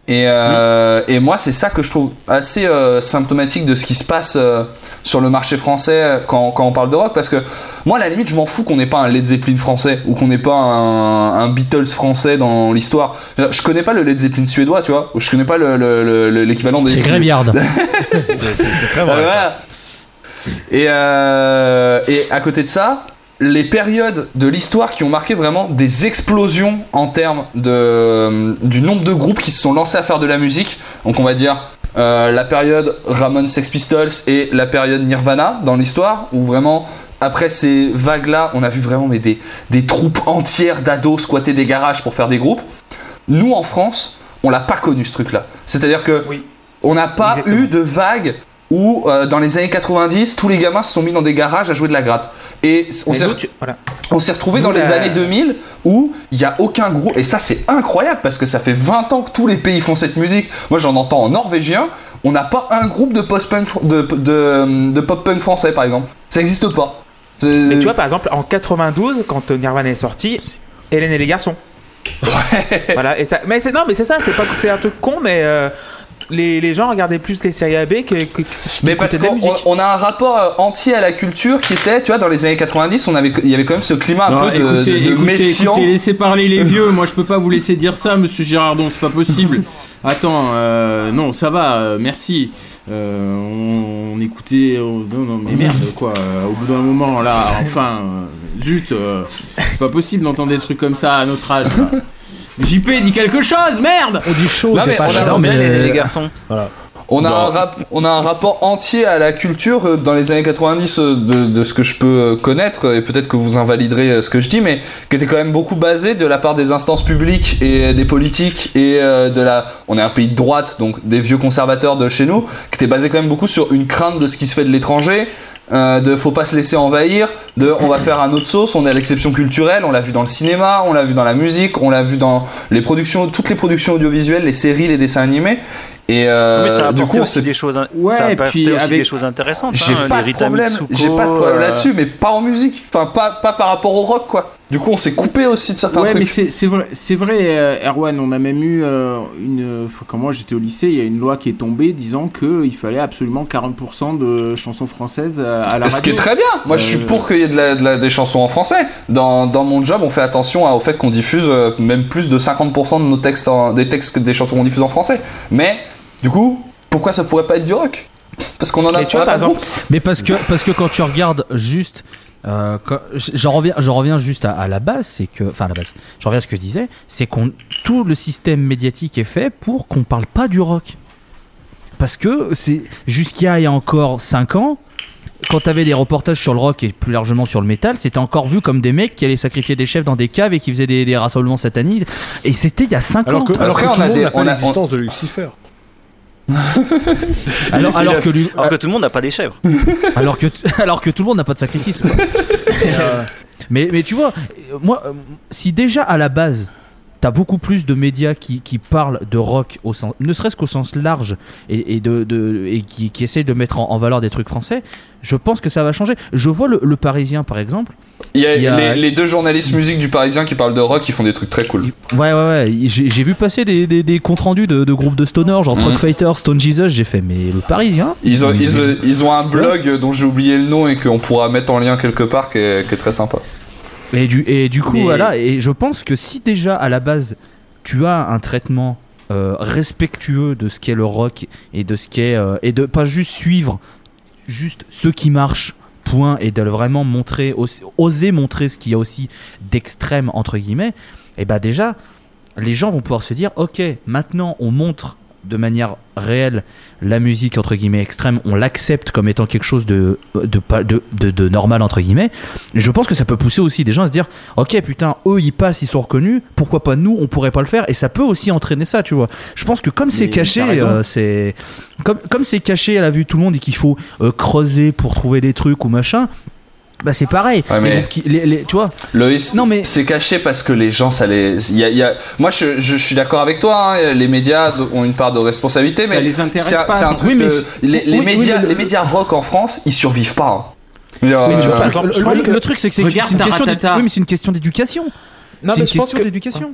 Et, euh, et moi, c'est ça que je trouve assez euh, symptomatique de ce qui se passe euh, sur le marché français quand, quand on parle de rock. Parce que moi, à la limite, je m'en fous qu'on n'ait pas un Led Zeppelin français ou qu'on n'ait pas un, un Beatles français dans l'histoire. Je connais pas le Led Zeppelin suédois, tu vois. ou Je connais pas le- le- le- le- l'équivalent des. C'est Graveyard. C'est très vrai. ça. Et, euh, et à côté de ça, les périodes de l'histoire qui ont marqué vraiment des explosions en termes de, du nombre de groupes qui se sont lancés à faire de la musique. Donc on va dire euh, la période Ramon Sex Pistols et la période Nirvana dans l'histoire, où vraiment après ces vagues-là, on a vu vraiment mais des, des troupes entières d'ados squatter des garages pour faire des groupes. Nous en France, on l'a pas connu ce truc-là. C'est-à-dire que Oui. on n'a pas Exactement. eu de vague où euh, dans les années 90, tous les gamins se sont mis dans des garages à jouer de la gratte. Et on s'est tu- voilà. retrouvé dans les années 2000 où il n'y a aucun groupe. Et ça, c'est incroyable parce que ça fait 20 ans que tous les pays font cette musique. Moi, j'en entends en norvégien. On n'a pas un groupe de post-punk, de, de, de pop-punk français, par exemple. Ça n'existe pas. Mais tu vois, par exemple, en 92, quand Nirvana est sorti, Hélène et les garçons. Voilà, et ça. Mais c'est non, mais c'est ça, c'est pas, c'est un truc con, mais euh, les, les gens regardaient plus les séries AB que. que Mais parce de qu'on a un rapport euh, entier à la culture qui était, tu vois, dans les années 90, on avait, il y avait quand même ce climat un Non, peu de, écoutez, de écoutez, méfiance. écoutez, laissez parler les vieux. Moi, je peux pas vous laisser dire ça, monsieur Girardon, c'est pas possible. Attends, euh, non, ça va, euh, merci. Euh, on, on écoutait. non, non, mais merde, quoi. euh, au bout d'un moment, là, enfin, euh, zut, euh, c'est pas possible d'entendre des trucs comme ça à notre âge. là. JP dit quelque chose, merde On dit mais c'est pas on a- mais les, les garçons. On a, un rap- on a un rapport entier à la culture euh, dans les années 90 euh, de, de ce que je peux euh, connaître, et peut-être que vous invaliderez euh, ce que je dis, mais qui était quand même beaucoup basé de la part des instances publiques et des politiques et euh, de la... On est un pays de droite, donc des vieux conservateurs de chez nous, qui était basé quand même beaucoup sur une crainte de ce qui se fait de l'étranger, euh, de faut pas se laisser envahir, de on va faire un autre sauce, on est à l'exception culturelle, on l'a vu dans le cinéma, on l'a vu dans la musique, on l'a vu dans les productions, toutes les productions audiovisuelles, les séries, les dessins animés. Et euh, mais ça a du coup, aussi des choses, Ouais, ça a puis aussi avec- des choses intéressantes. J'ai hein, pas, de problème, Mitsuko, j'ai pas de problème euh, là-dessus, mais pas en musique. Enfin, pas, pas par rapport au rock, quoi. Du coup, on s'est coupé aussi de certains Ouais, mais trucs. c'est c'est vrai, c'est vrai, euh, Erwan. On a même eu euh, une. fois, Quand moi j'étais au lycée, il y a une loi qui est tombée disant qu'il fallait absolument 40% de chansons françaises euh, à la Ce qui radio. est très bien. Moi, je suis pour qu'il y ait de la- de la- des chansons en français. Dans, dans mon job, on fait attention à- au fait qu'on diffuse euh, même plus de 50% de nos textes, en- des textes que des chansons qu'on diffuse en français. Mais, du coup, pourquoi ça pourrait pas être du rock? Parce qu'on en a Mais tu on vois, a par pas de exemple, Mais parce que, parce que quand tu regardes juste. Euh, j'en reviens, reviens juste à, à la base, c'est que, enfin à la base, j'en reviens à ce que je disais, c'est qu'on tout le système médiatique est fait pour qu'on parle pas du rock, parce que c'est jusqu'à il y a encore 5 ans, quand t'avais des reportages sur le rock et plus largement sur le métal, c'était encore vu comme des mecs qui allaient sacrifier des chefs dans des caves et qui faisaient des, des rassemblements sataniques, et c'était il y a 5 Alors ans. que, alors que tout on a le monde pas on a- l'existence de Lucifer. alors, alors que lui- Alors que tout le monde n'a pas des chèvres. alors que alors que tout le monde n'a pas de sacrifice quoi. Euh, mais mais tu vois moi euh, si déjà à la base t'as beaucoup plus de médias qui, qui parlent de rock au sens ne serait-ce qu'au sens large et, et de, de- et qui, qui essayent de mettre en, en valeur des trucs français je pense que ça va changer je vois le, le Parisien par exemple Il y a, Les, deux journalistes musique du Parisien qui parlent de rock, qui font des trucs très cool. ouais ouais ouais j'ai vu passer des, des, des comptes rendus de, de groupes de stoner genre. Truck Fighter Stone Jesus j'ai fait mais le Parisien Ils ont, Mhm. ils, ils ont un blog dont j'ai oublié le nom et qu'on pourra mettre en lien quelque part qui est, qui est très sympa. Et du, et du coup, Mais- voilà, et je pense que si déjà à la base tu as un traitement euh, respectueux de ce qu'est le rock et de ce qu'est. euh, et de pas juste suivre juste ce qui marche, point, et de vraiment montrer, oser montrer ce qu'il y a aussi d'extrême, entre guillemets, et bah déjà, les gens vont pouvoir se dire ok, maintenant on montre de manière réelle la musique entre guillemets extrême, on l'accepte comme étant quelque chose de, de, de, de, de normal entre guillemets. Et je pense que ça peut pousser aussi des gens à se dire ok putain eux ils passent ils sont reconnus pourquoi pas nous on pourrait pas le faire? Et ça peut aussi entraîner ça tu vois. Je pense que comme c'est caché euh, c'est comme comme c'est caché à la vue de tout le monde et qu'il faut euh, creuser pour trouver des trucs ou machin Bah c'est pareil. Ouais, Les mais- groupes qui- les- les- tu vois Loïs, Non, mais- c'est caché parce que les gens, ça les. il Y a, il y a... Moi, je, je suis d'accord avec toi. hein, Les médias ont une part de responsabilité, Ça mais les intéresse pas. C'est un truc. Oui, mais de- c'est- les, les oui, oui, médias, les médias rock en France, ils survivent pas. hein. Mais tu Euh, vois, par le- exemple, le, je pense que- le truc c'est que c'est une question Taratata. d'édu- oui, mais c'est une question d'éducation. C'est une pense question que d'éducation.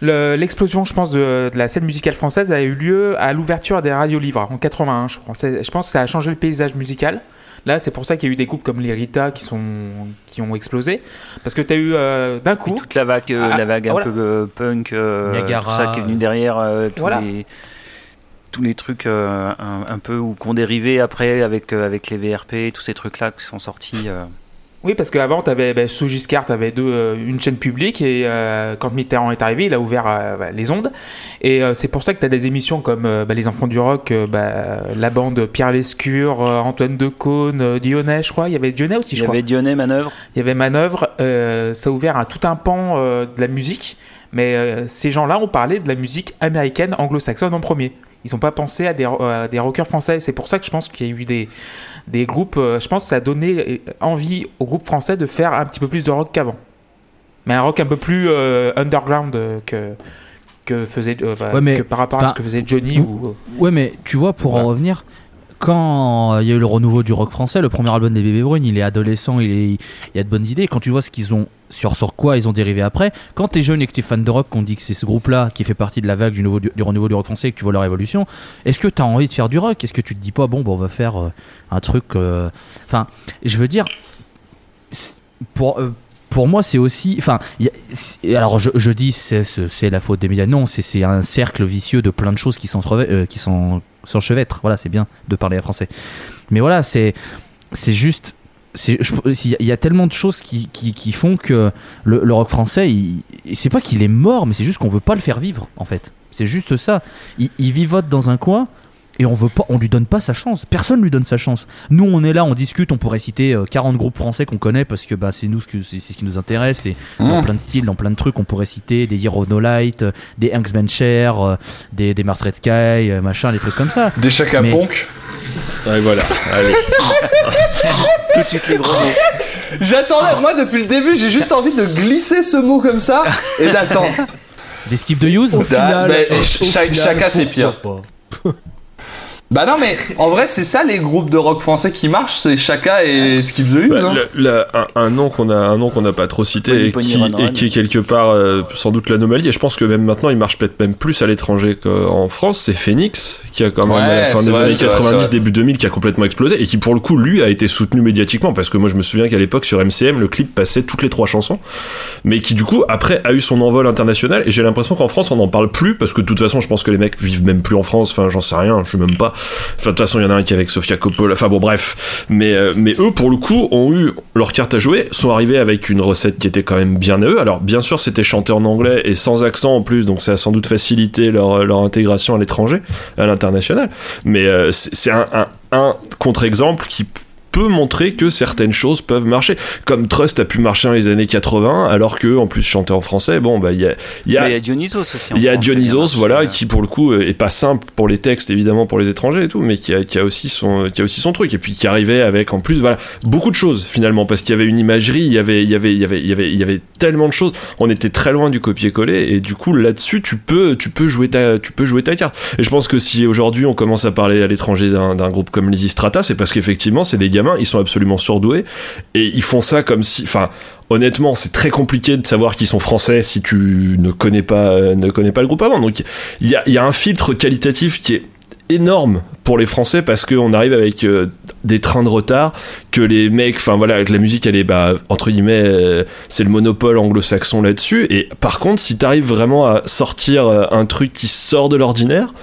le- l'explosion, je pense, de, de la scène musicale française a eu lieu à l'ouverture des radios livres en 81, je crois. C'est- Je pense que ça a changé le paysage musical. Là, c'est pour ça qu'il y a eu des groupes comme les Rita qui, sont, qui ont explosé. Parce que tu as eu euh, d'un Et coup. toute la vague, euh, Ah, la vague un peu euh, punk, euh, Niagara. tout ça qui est venu derrière, euh, tous, Voilà. les, tous les trucs euh, un, un peu ou qu'on dérivé après avec, euh, avec les VRP, tous ces trucs-là qui sont sortis. Oui, parce qu'avant, ben, sous Giscard, tu avais deux, euh, une chaîne publique et euh, quand Mitterrand est arrivé, il a ouvert euh, bah, les ondes. Et c'est pour ça que tu as des émissions comme bah, Les Enfants du Rock, bah, la bande Pierre Lescure, Antoine Decaune, Dionnet, je crois. Il y avait Dionnet aussi, Il je y crois. avait Dionnet Manœuvre. Il y avait Manœuvre, ça a ouvert à tout un pan de la musique, mais ces gens-là ont parlé de la musique américaine anglo-saxonne en premier. Ils n'ont pas pensé à des, ro- à des rockers français. C'est pour ça que je pense qu'il y a eu des, des groupes. euh, je pense que ça a donné euh, envie aux groupes français de faire un petit peu plus de rock qu'avant. Mais un rock un peu plus euh, underground que, que, faisait, euh, enfin, Ouais, mais- que par rapport à ce que faisait Johnny. Ou, Ouais, mais tu vois, pour en revenir, quand il y a eu le renouveau du rock français, le premier album des Bébés Brunes, il est adolescent, il, est, il y a de bonnes idées. Quand tu vois ce qu'ils ont, sur, quoi ils ont dérivé après, quand t'es jeune et que t'es fan de rock, qu'on dit que c'est ce groupe-là qui fait partie de la vague du, du, renouveau du rock français et que tu vois leur évolution, est-ce que t'as envie de faire du rock? Est-ce que tu te dis pas, bon, bon on va faire euh, un truc. euh, Enfin, je veux dire, pour. euh, pour moi, c'est aussi. Enfin, alors je, je dis c'est la faute des médias. Non, c'est un cercle vicieux de plein de choses qui s'entreve- euh, s'enchevêtrent. Voilà, c'est bien de parler français. Mais voilà, c'est juste. Il y, a- tellement de choses qui, qui, font que le, rock français, c'est pas qu'il est mort, mais c'est juste qu'on veut pas le faire vivre, en fait. C'est juste ça. Il vivote dans un coin et on veut pas, on lui donne pas sa chance. Personne lui donne sa chance. Nous, on est là, on discute, on pourrait citer euh, 40 groupes français qu'on connaît parce que bah, c'est nous ce que c'est ce qui nous intéresse. Et dans Mmh. plein de styles, dans plein de trucs, on pourrait citer des Year of No Light, euh, des Hanksman Cher, euh, des, des Mars Red Sky, euh, machin, des trucs comme ça. Des chaka Mais- ponk. Ouais, voilà. Allez. Tout de suite les gros mots. J'attendais, moi depuis le début, j'ai juste envie de glisser ce mot comme ça et d'attendre. Des Skip de Use. Au final, mais au cha- final, chacun c'est pire. pas? Bah non, mais en vrai, c'est ça les groupes de rock français qui marchent, c'est Chaka et Skip the Use. Bah, hein. le- le- un, un nom qu'on a un nom qu'on n'a pas trop cité et qui, et est quelque part euh, sans doute l'anomalie et je pense que même maintenant il marche peut-être même plus à l'étranger qu'en France c'est Phoenix qui a quand même Ouais, à la fin des vrai, années c'est vrai, 90 c'est vrai. début 2000 qui a complètement explosé et qui pour le coup lui a été soutenu médiatiquement parce que moi je me souviens qu'à l'époque sur MCM le clip passait toutes les trois chansons mais qui du coup après a eu son envol international et j'ai l'impression qu'en France on n'en parle plus parce que de toute façon je pense que les mecs vivent même plus en France enfin j'en sais rien je sais même pas enfin de toute façon il y en a un qui est avec Sofia Coppola. Enfin bon bref. Mais euh, mais eux pour le coup ont eu leur carte à jouer sont arrivés avec une recette qui était quand même bien à eux. Alors bien sûr c'était chanté en anglais et sans accent en plus donc ça a sans doute facilité leur leur intégration à l'étranger à l'international. Mais euh, c'est un, un contre-exemple qui peut montrer que certaines choses peuvent marcher comme Trust a pu marcher dans les années 80 alors que en plus chanter en français bon bah il y a il y a y a Dionysos aussi. il y a Dionysos, voilà, qui pour le coup euh, est pas simple pour les textes évidemment pour les étrangers et tout, mais qui a, qui a aussi son qui a aussi son truc et puis qui arrivait avec en plus voilà beaucoup de choses finalement parce qu'il y avait une imagerie, il y avait il y avait il y avait il y avait il y avait tellement de choses, on était très loin du copier-coller et du coup là-dessus tu peux tu peux jouer ta tu peux jouer ta carte. Et je pense que si aujourd'hui on commence à parler à l'étranger d'un d'un groupe comme Lizzy Strata, c'est parce qu'effectivement c'est des ils sont absolument surdoués et ils font ça comme si enfin honnêtement, c'est très compliqué de savoir qu'ils sont français si tu ne connais pas, ne connais pas le groupe avant. Donc, il y a, il y a un filtre qualitatif qui est énorme pour les Français parce qu'on arrive avec euh, des trains de retard que les mecs, enfin voilà, que la musique elle est bah, entre guillemets, euh, c'est le monopole anglo-saxon là-dessus. Et par contre, si t'arrives vraiment à sortir euh, un truc qui sort de l'ordinaire,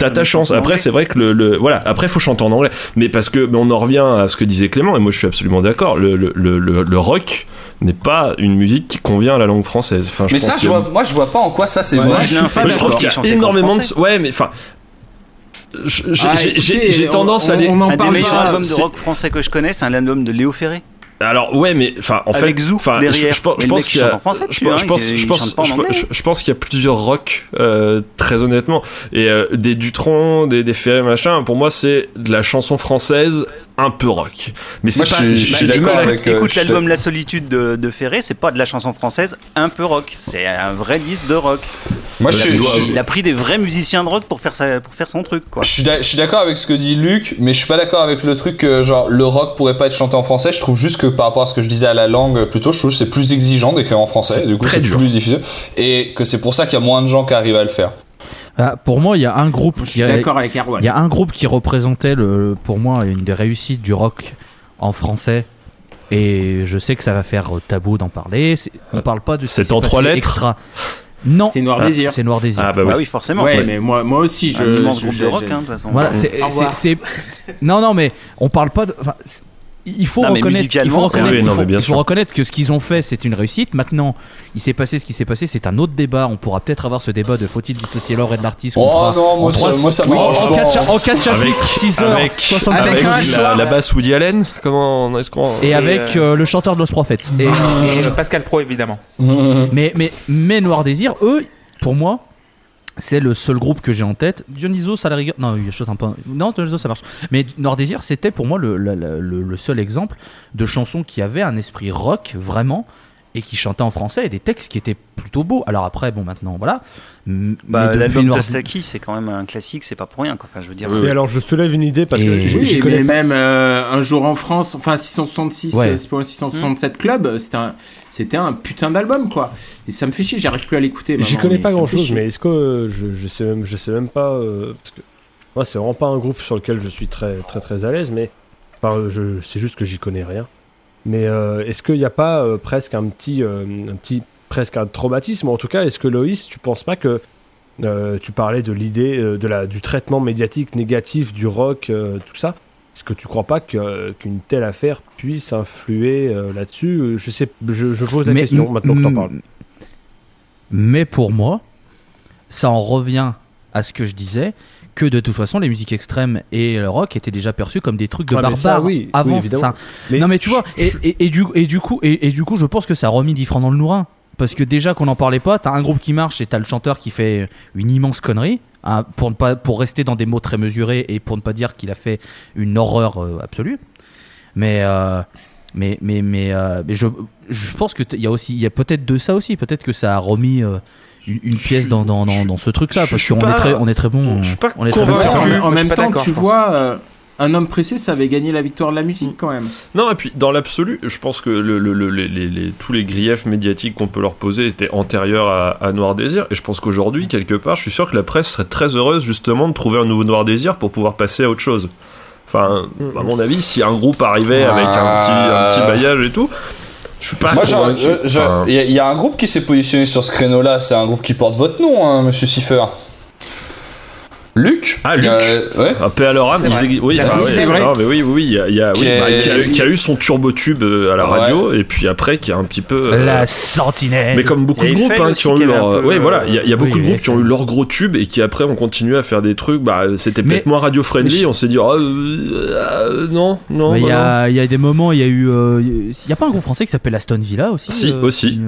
T'as ta chance. Après, c'est vrai que le, le- voilà. Après, faut chanter en anglais. Mais parce que, mais on en revient à ce que disait Clément. Et moi, je suis absolument d'accord. Le, le, le, le- le rock n'est pas une musique qui convient à la langue française. Enfin, je Mais pense ça, que- je vois, moi, je vois pas en quoi ça c'est Ouais, vrai. je trouve qu'il y a énormément de. Ouais, mais enfin. J'ai Ah, on- tendance à aller. on en Un des parle meilleurs pas, albums de rock français que je connais, c'est un album de Léo Ferré. Alors ouais, mais enfin en Avec fait, Zou enfin je, je pense, je qu'il y a, français je, pense- hein, je pense, je pense, je- qu'il y a plusieurs rock euh, très honnêtement et euh, des Dutron, des des Ferré machin. Pour moi, c'est de la chanson française un peu rock. Mais c'est Moi, pas. je suis- j'ai- du d'accord mal avec- euh, Écoute je suis l'album La Solitude de, de Ferré, c'est pas de la chanson française un peu rock, c'est un vrai disque de rock. Moi, je dois- je suis- Il a pris des vrais musiciens de rock pour faire, sa, pour faire son truc quoi. je suis d'accord avec ce que dit Luc, mais je suis pas d'accord avec le truc que genre le rock pourrait pas être chanté en français. Je trouve juste que par rapport à ce que je disais à la langue, plutôt, je trouve que c'est plus exigeant d'écrire en français. C'est Du coup, c'est plus difficile, et que c'est pour ça qu'il y a moins de gens qui arrivent à le faire. Ah, pour moi, il y a un groupe Je qui suis a- d'accord avec Erwan. Il y a un groupe qui représentait, le, pour moi, une des réussites du rock en français. Et je sais que ça va faire euh, tabou d'en parler. C'est- On parle pas de. ce C'est s'est en trois lettres extra. Non, C'est Noir Ah, Désir. c'est Noir Désir. Ah bah Bah oui. oui, forcément. ouais, Ouais. mais moi, moi aussi, je. un immense je- groupe de rock, hein, de toute façon. Voilà, c'est, non, non, mais on parle pas de. enfin, il faut Non, reconnaître, il faut reconnaître, Oui, il non, faut- il faut reconnaître que ce qu'ils ont fait, c'est une réussite. Maintenant, il s'est passé ce qui s'est passé, c'est un autre débat. On pourra peut-être avoir ce débat de faut-il dissocier l'or et de l'artiste. Oh fera non, moi en ça, moi ça Oui, en pas. 4 en quatre Avec, chapitres, 6 heures, avec, 75 avec minutes. la, la basse Woody Allen, comment est-ce qu'on Et Et, avec euh, euh, le chanteur de Los Prophets. Et, Et Pascal Pro, évidemment. mais, mais, mais Noir Désir, eux, pour moi, c'est le seul groupe que j'ai en tête. Dionysos, à la rigueur. Non, il chante un peu. Non, Dionysos, ça marche. Mais Noir Désir, c'était pour moi le seul exemple de chanson qui avait un esprit rock, vraiment, et qui chantait en français, et des textes qui étaient plutôt beaux. Alors après, bon, maintenant, voilà. Bah, L'album Noir- Tostaki, c'est quand même un classique, c'est pas pour rien. Quoi. Enfin, je veux dire. Oui, Et alors, je soulève une idée parce que Et- Oui, connais même euh, un jour en France, enfin 666, Ouais. euh, c'est pour le 667 Club, c'était un, c'était un putain d'album quoi. Et ça me fait chier, j'arrive plus à l'écouter. J'y connais pas grand chose, mais est-ce que euh, je, je sais même, je sais même pas euh, parce que moi c'est vraiment pas un groupe sur lequel je suis très très très à l'aise, mais enfin, euh, je c'est juste que j'y connais rien. Mais euh, est-ce qu'il n'y a pas euh, presque un petit euh, un petit presque un traumatisme en tout cas Est-ce que Loïs, tu penses pas que tu parlais de l'idée de la du traitement médiatique négatif du rock, tout ça? Est-ce que tu crois pas que, qu'une telle affaire puisse influer là-dessus? Je sais, je, je pose la Mais- question maintenant que t'en parles. Mais pour moi, ça en revient à ce que je disais, que de toute façon, les musiques extrêmes et le rock étaient déjà perçus comme des trucs de Ah, mais barbares ça, oui, oui, avant. évidemment. enfin, non mais tu vois, et, et- et du, et, du coup, et, et du coup, je pense que ça a remis 10 francs dans le nourrin. Parce que déjà qu'on n'en parlait pas, t'as un groupe qui marche et t'as le chanteur qui fait une immense connerie, hein, pour, ne pas, pour rester dans des mots très mesurés et pour ne pas dire qu'il a fait une horreur euh, absolue. Mais, euh, mais, mais, mais, euh, mais je, je pense qu'il y a aussi, il y a peut-être de ça aussi, peut-être que ça a remis une, pièce dans, dans, dans, ce truc-là, je parce suis qu'on est très, on est très bon. je suis pas on est très convaincu. bon. En, même temps, tu vois, euh, un homme pressé, ça avait gagné la victoire de la musique quand même. Non, et puis dans l'absolu, je pense que le, le- le- les, les- les- tous les griefs médiatiques qu'on peut leur poser étaient antérieurs à, à Noir Désir. Et je pense qu'aujourd'hui, quelque part, je suis sûr que la presse serait très heureuse justement de trouver un nouveau Noir Désir pour pouvoir passer à autre chose. Enfin, à mon avis, si un groupe arrivait avec un petit, un petit bailliage et tout, je suis pas Moi, il y, y a un groupe qui s'est positionné sur ce créneau-là. C'est un groupe qui porte votre nom, hein, Monsieur Cipher. Luc. Ah, Luc. Euh, ouais. Un paix à leur âme, ils oui, musique, oui, c'est vrai. non, mais oui, oui, il y a, il y a- Qui oui, bah, qui a- qui a eu son turbo tube euh, à la Ouais. radio, et puis après qui a un petit peu. euh, La sentinelle. Mais comme beaucoup Et de groupes hein, qui ont eu leur. peu, ouais, voilà, il y a, il y a oui, beaucoup de groupes qui ont eu leur gros tube et qui après ont continué à faire des trucs. Bah, c'était peut-être Mais- moins radio-friendly. mais- On s'est dit, ah, euh, euh, non, non. Il y, a, il y a des moments, il y a eu. Il y a pas un groupe français qui s'appelle Aston Villa aussi Si, aussi.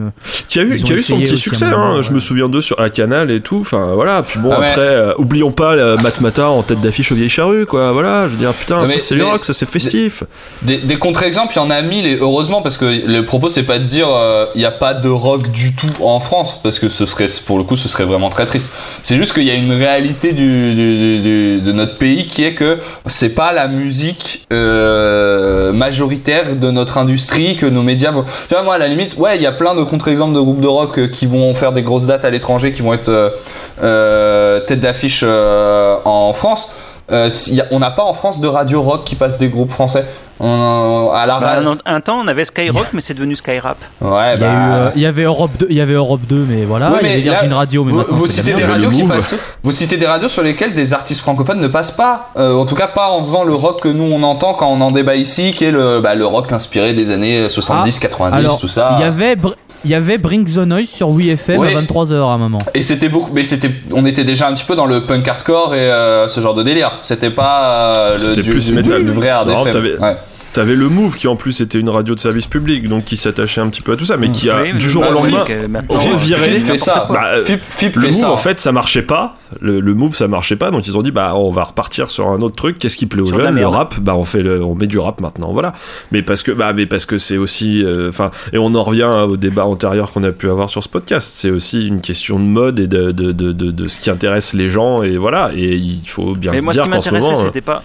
qui, a eu, qui a eu son petit succès. hein. Je me souviens d'eux sur la Canal et tout. Enfin, voilà. Puis bon, Ah après, oublions pas euh, Matmata en tête d'affiche au Vieille Charrue, quoi. Voilà, je veux dire, putain, ça c'est du rock, ça c'est festif. Des, des contre-exemples, il y en a mille et heureusement parce que le propos c'est pas de dire euh, il n'y a pas de rock du tout en France parce que ce serait pour le coup ce serait vraiment très triste. C'est juste qu'il y a une réalité du, du- du- du- de notre pays qui est que c'est pas la musique euh, majoritaire de notre industrie que nos médias vont. Tu vois moi à la limite ouais il y a plein de contre-exemples de groupes de rock euh, qui vont faire des grosses dates à l'étranger qui vont être euh, euh, tête d'affiche euh, en France. Euh, a- on n'a pas en France de radio rock qui passe des groupes français. On- à la Bah, radio. un, un temps, on avait Skyrock, mais c'est devenu Skyrap. Ouais, il y, a eu, bah. euh, il y avait Europe 2, il y avait Europe 2 mais voilà. Ouais, il y avait Virgin là, Radio, mais vous, maintenant vous citez des radios qui passent. Vous citez des radios sur lesquelles des artistes francophones ne passent pas. Euh, en tout cas, pas en faisant le rock que nous on entend quand on en débat ici, qui est le, bah, le rock inspiré des années 70, 90, Alors, tout ça. il y avait Br- il y avait Bring the Noise sur Ouais. à 23h à un moment. Et c'était beaucoup, mais c'était, on était déjà un petit peu dans le punk hardcore et euh, ce genre de délire. C'était pas euh, le C'était du, plus du- métal. du vrai hard Non, FM. t'avais- Ouais. T'avais le Move qui en plus était une radio de service public, donc qui s'attachait un petit peu à tout ça, mais qui a Oui, du jour au lendemain reviré. euh, Fip fait ça. Bah, euh, Fip, Fip Le fait move ça. en fait ça marchait pas. Le, le move ça marchait pas donc ils ont dit bah on va repartir sur un autre truc. Qu'est-ce qui plaît aux Sur jeunes? Le rap bah on fait le, on met du rap maintenant voilà. Mais parce que bah mais parce que c'est aussi euh, enfin et on en revient au débat antérieur qu'on a pu avoir sur ce podcast. C'est aussi une question de mode et de de, de, de, de ce qui intéresse les gens et voilà et il faut bien Mais se moi, ce dire qui qu'en ce m'intéressait, moment euh, c'était pas.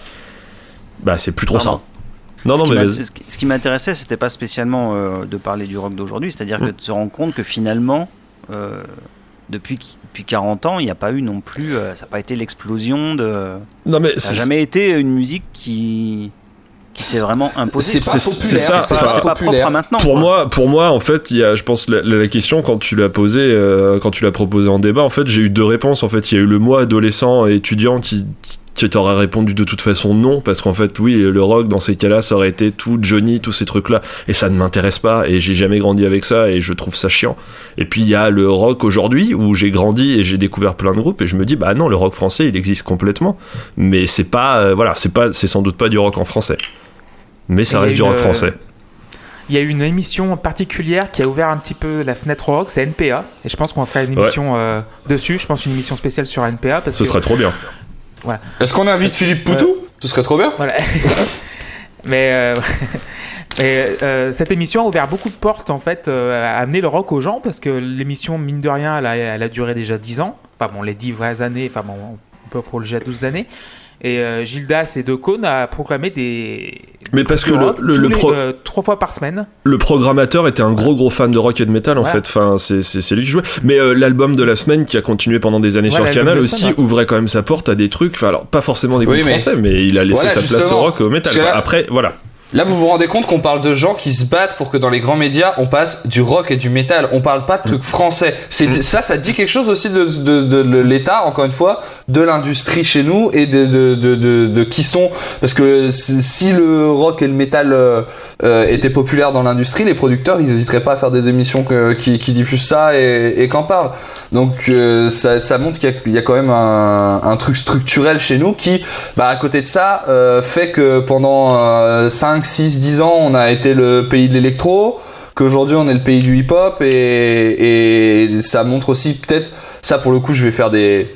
bah c'est plus trop Pardon. ça. Non non ce mais vas-y. ce qui- m'intéressait, c'était pas spécialement euh, de parler du rock d'aujourd'hui, c'est-à-dire que Mm. de se rendre compte que finalement, euh, depuis, depuis 40 ans, il n'y a pas eu non plus, euh, ça n'a pas été l'explosion de. non mais Ça n'a c'est- jamais été une musique qui, qui s'est vraiment imposée. C'est pas C'est- populaire. c'est ça, C'est pas, c'est pas propre populaire. à maintenant. Pour quoi. moi, pour moi, en fait, il y a, je pense, la, la question quand tu l'as posée, euh, quand tu l'as proposé en débat, en fait, j'ai eu deux réponses. En fait, il y a eu le moi adolescent et étudiant qui, qui t'aurait répondu de toute façon non, parce qu'en fait, oui, le rock dans ces cas-là, ça aurait été tout Johnny, tous ces trucs-là, et ça ne m'intéresse pas, et j'ai jamais grandi avec ça, et je trouve ça chiant. Et puis il y a le rock aujourd'hui où j'ai grandi et j'ai découvert plein de groupes, et je me dis bah non, le rock français, il existe complètement, mais c'est pas, euh, voilà, c'est pas, c'est sans doute pas du rock en français, mais ça Et reste du rock euh, français. Il y a une émission particulière qui a ouvert un petit peu la fenêtre rock, c'est NPA. Et je pense qu'on va faire une Ouais. émission euh, dessus. Je pense une émission spéciale sur NPA. Parce Ce que, serait trop bien. Est-ce qu'on invite Philippe Poutou Ce serait trop bien. Voilà. mais euh, mais, euh, cette émission a ouvert beaucoup de portes, en fait, euh, a amené le rock aux gens. Parce que l'émission, mine de rien, elle a, elle a duré déjà 10 ans. Enfin bon, les 10 vraies années, enfin bon, on peut prolonger à 12 années. Et euh, Gildas et Decaunes a programmé des. Mais parce que le, le, les, pro- euh, trois fois par semaine. le programmateur était un gros gros fan de rock et de métal en Ouais. fait. Enfin, c'est, c'est, c'est lui qui jouait. Mais euh, l'album de la semaine qui a continué pendant des années Ouais, sur Canal aussi semaine, ouvrait quand même sa porte à des trucs. Enfin, alors pas forcément des groupes Oui, mais- français, mais il a laissé Voilà, sa place au rock et au métal. Là- Après, voilà. Là, vous vous rendez compte qu'on parle de gens qui se battent pour que dans les grands médias, on passe du rock et du métal. On parle pas de trucs français. C'est ça, ça dit quelque chose aussi de, de, de, de l'État, encore une fois, de l'industrie chez nous et de, qui sont. Parce que si le rock et le métal euh, euh, étaient populaires dans l'industrie, les producteurs, ils n'hésiteraient pas à faire des émissions que- qui, qui diffusent ça et, et qu'en parlent. Donc euh, ça, ça montre qu'il y, a- il y a quand même un, un truc structurel chez nous qui, bah, à côté de ça, fait que pendant euh, 5, 6, 10 ans, on a été le pays de l'électro, qu'aujourd'hui on est le pays du hip-hop et, ça montre aussi peut-être, ça pour le coup je vais faire des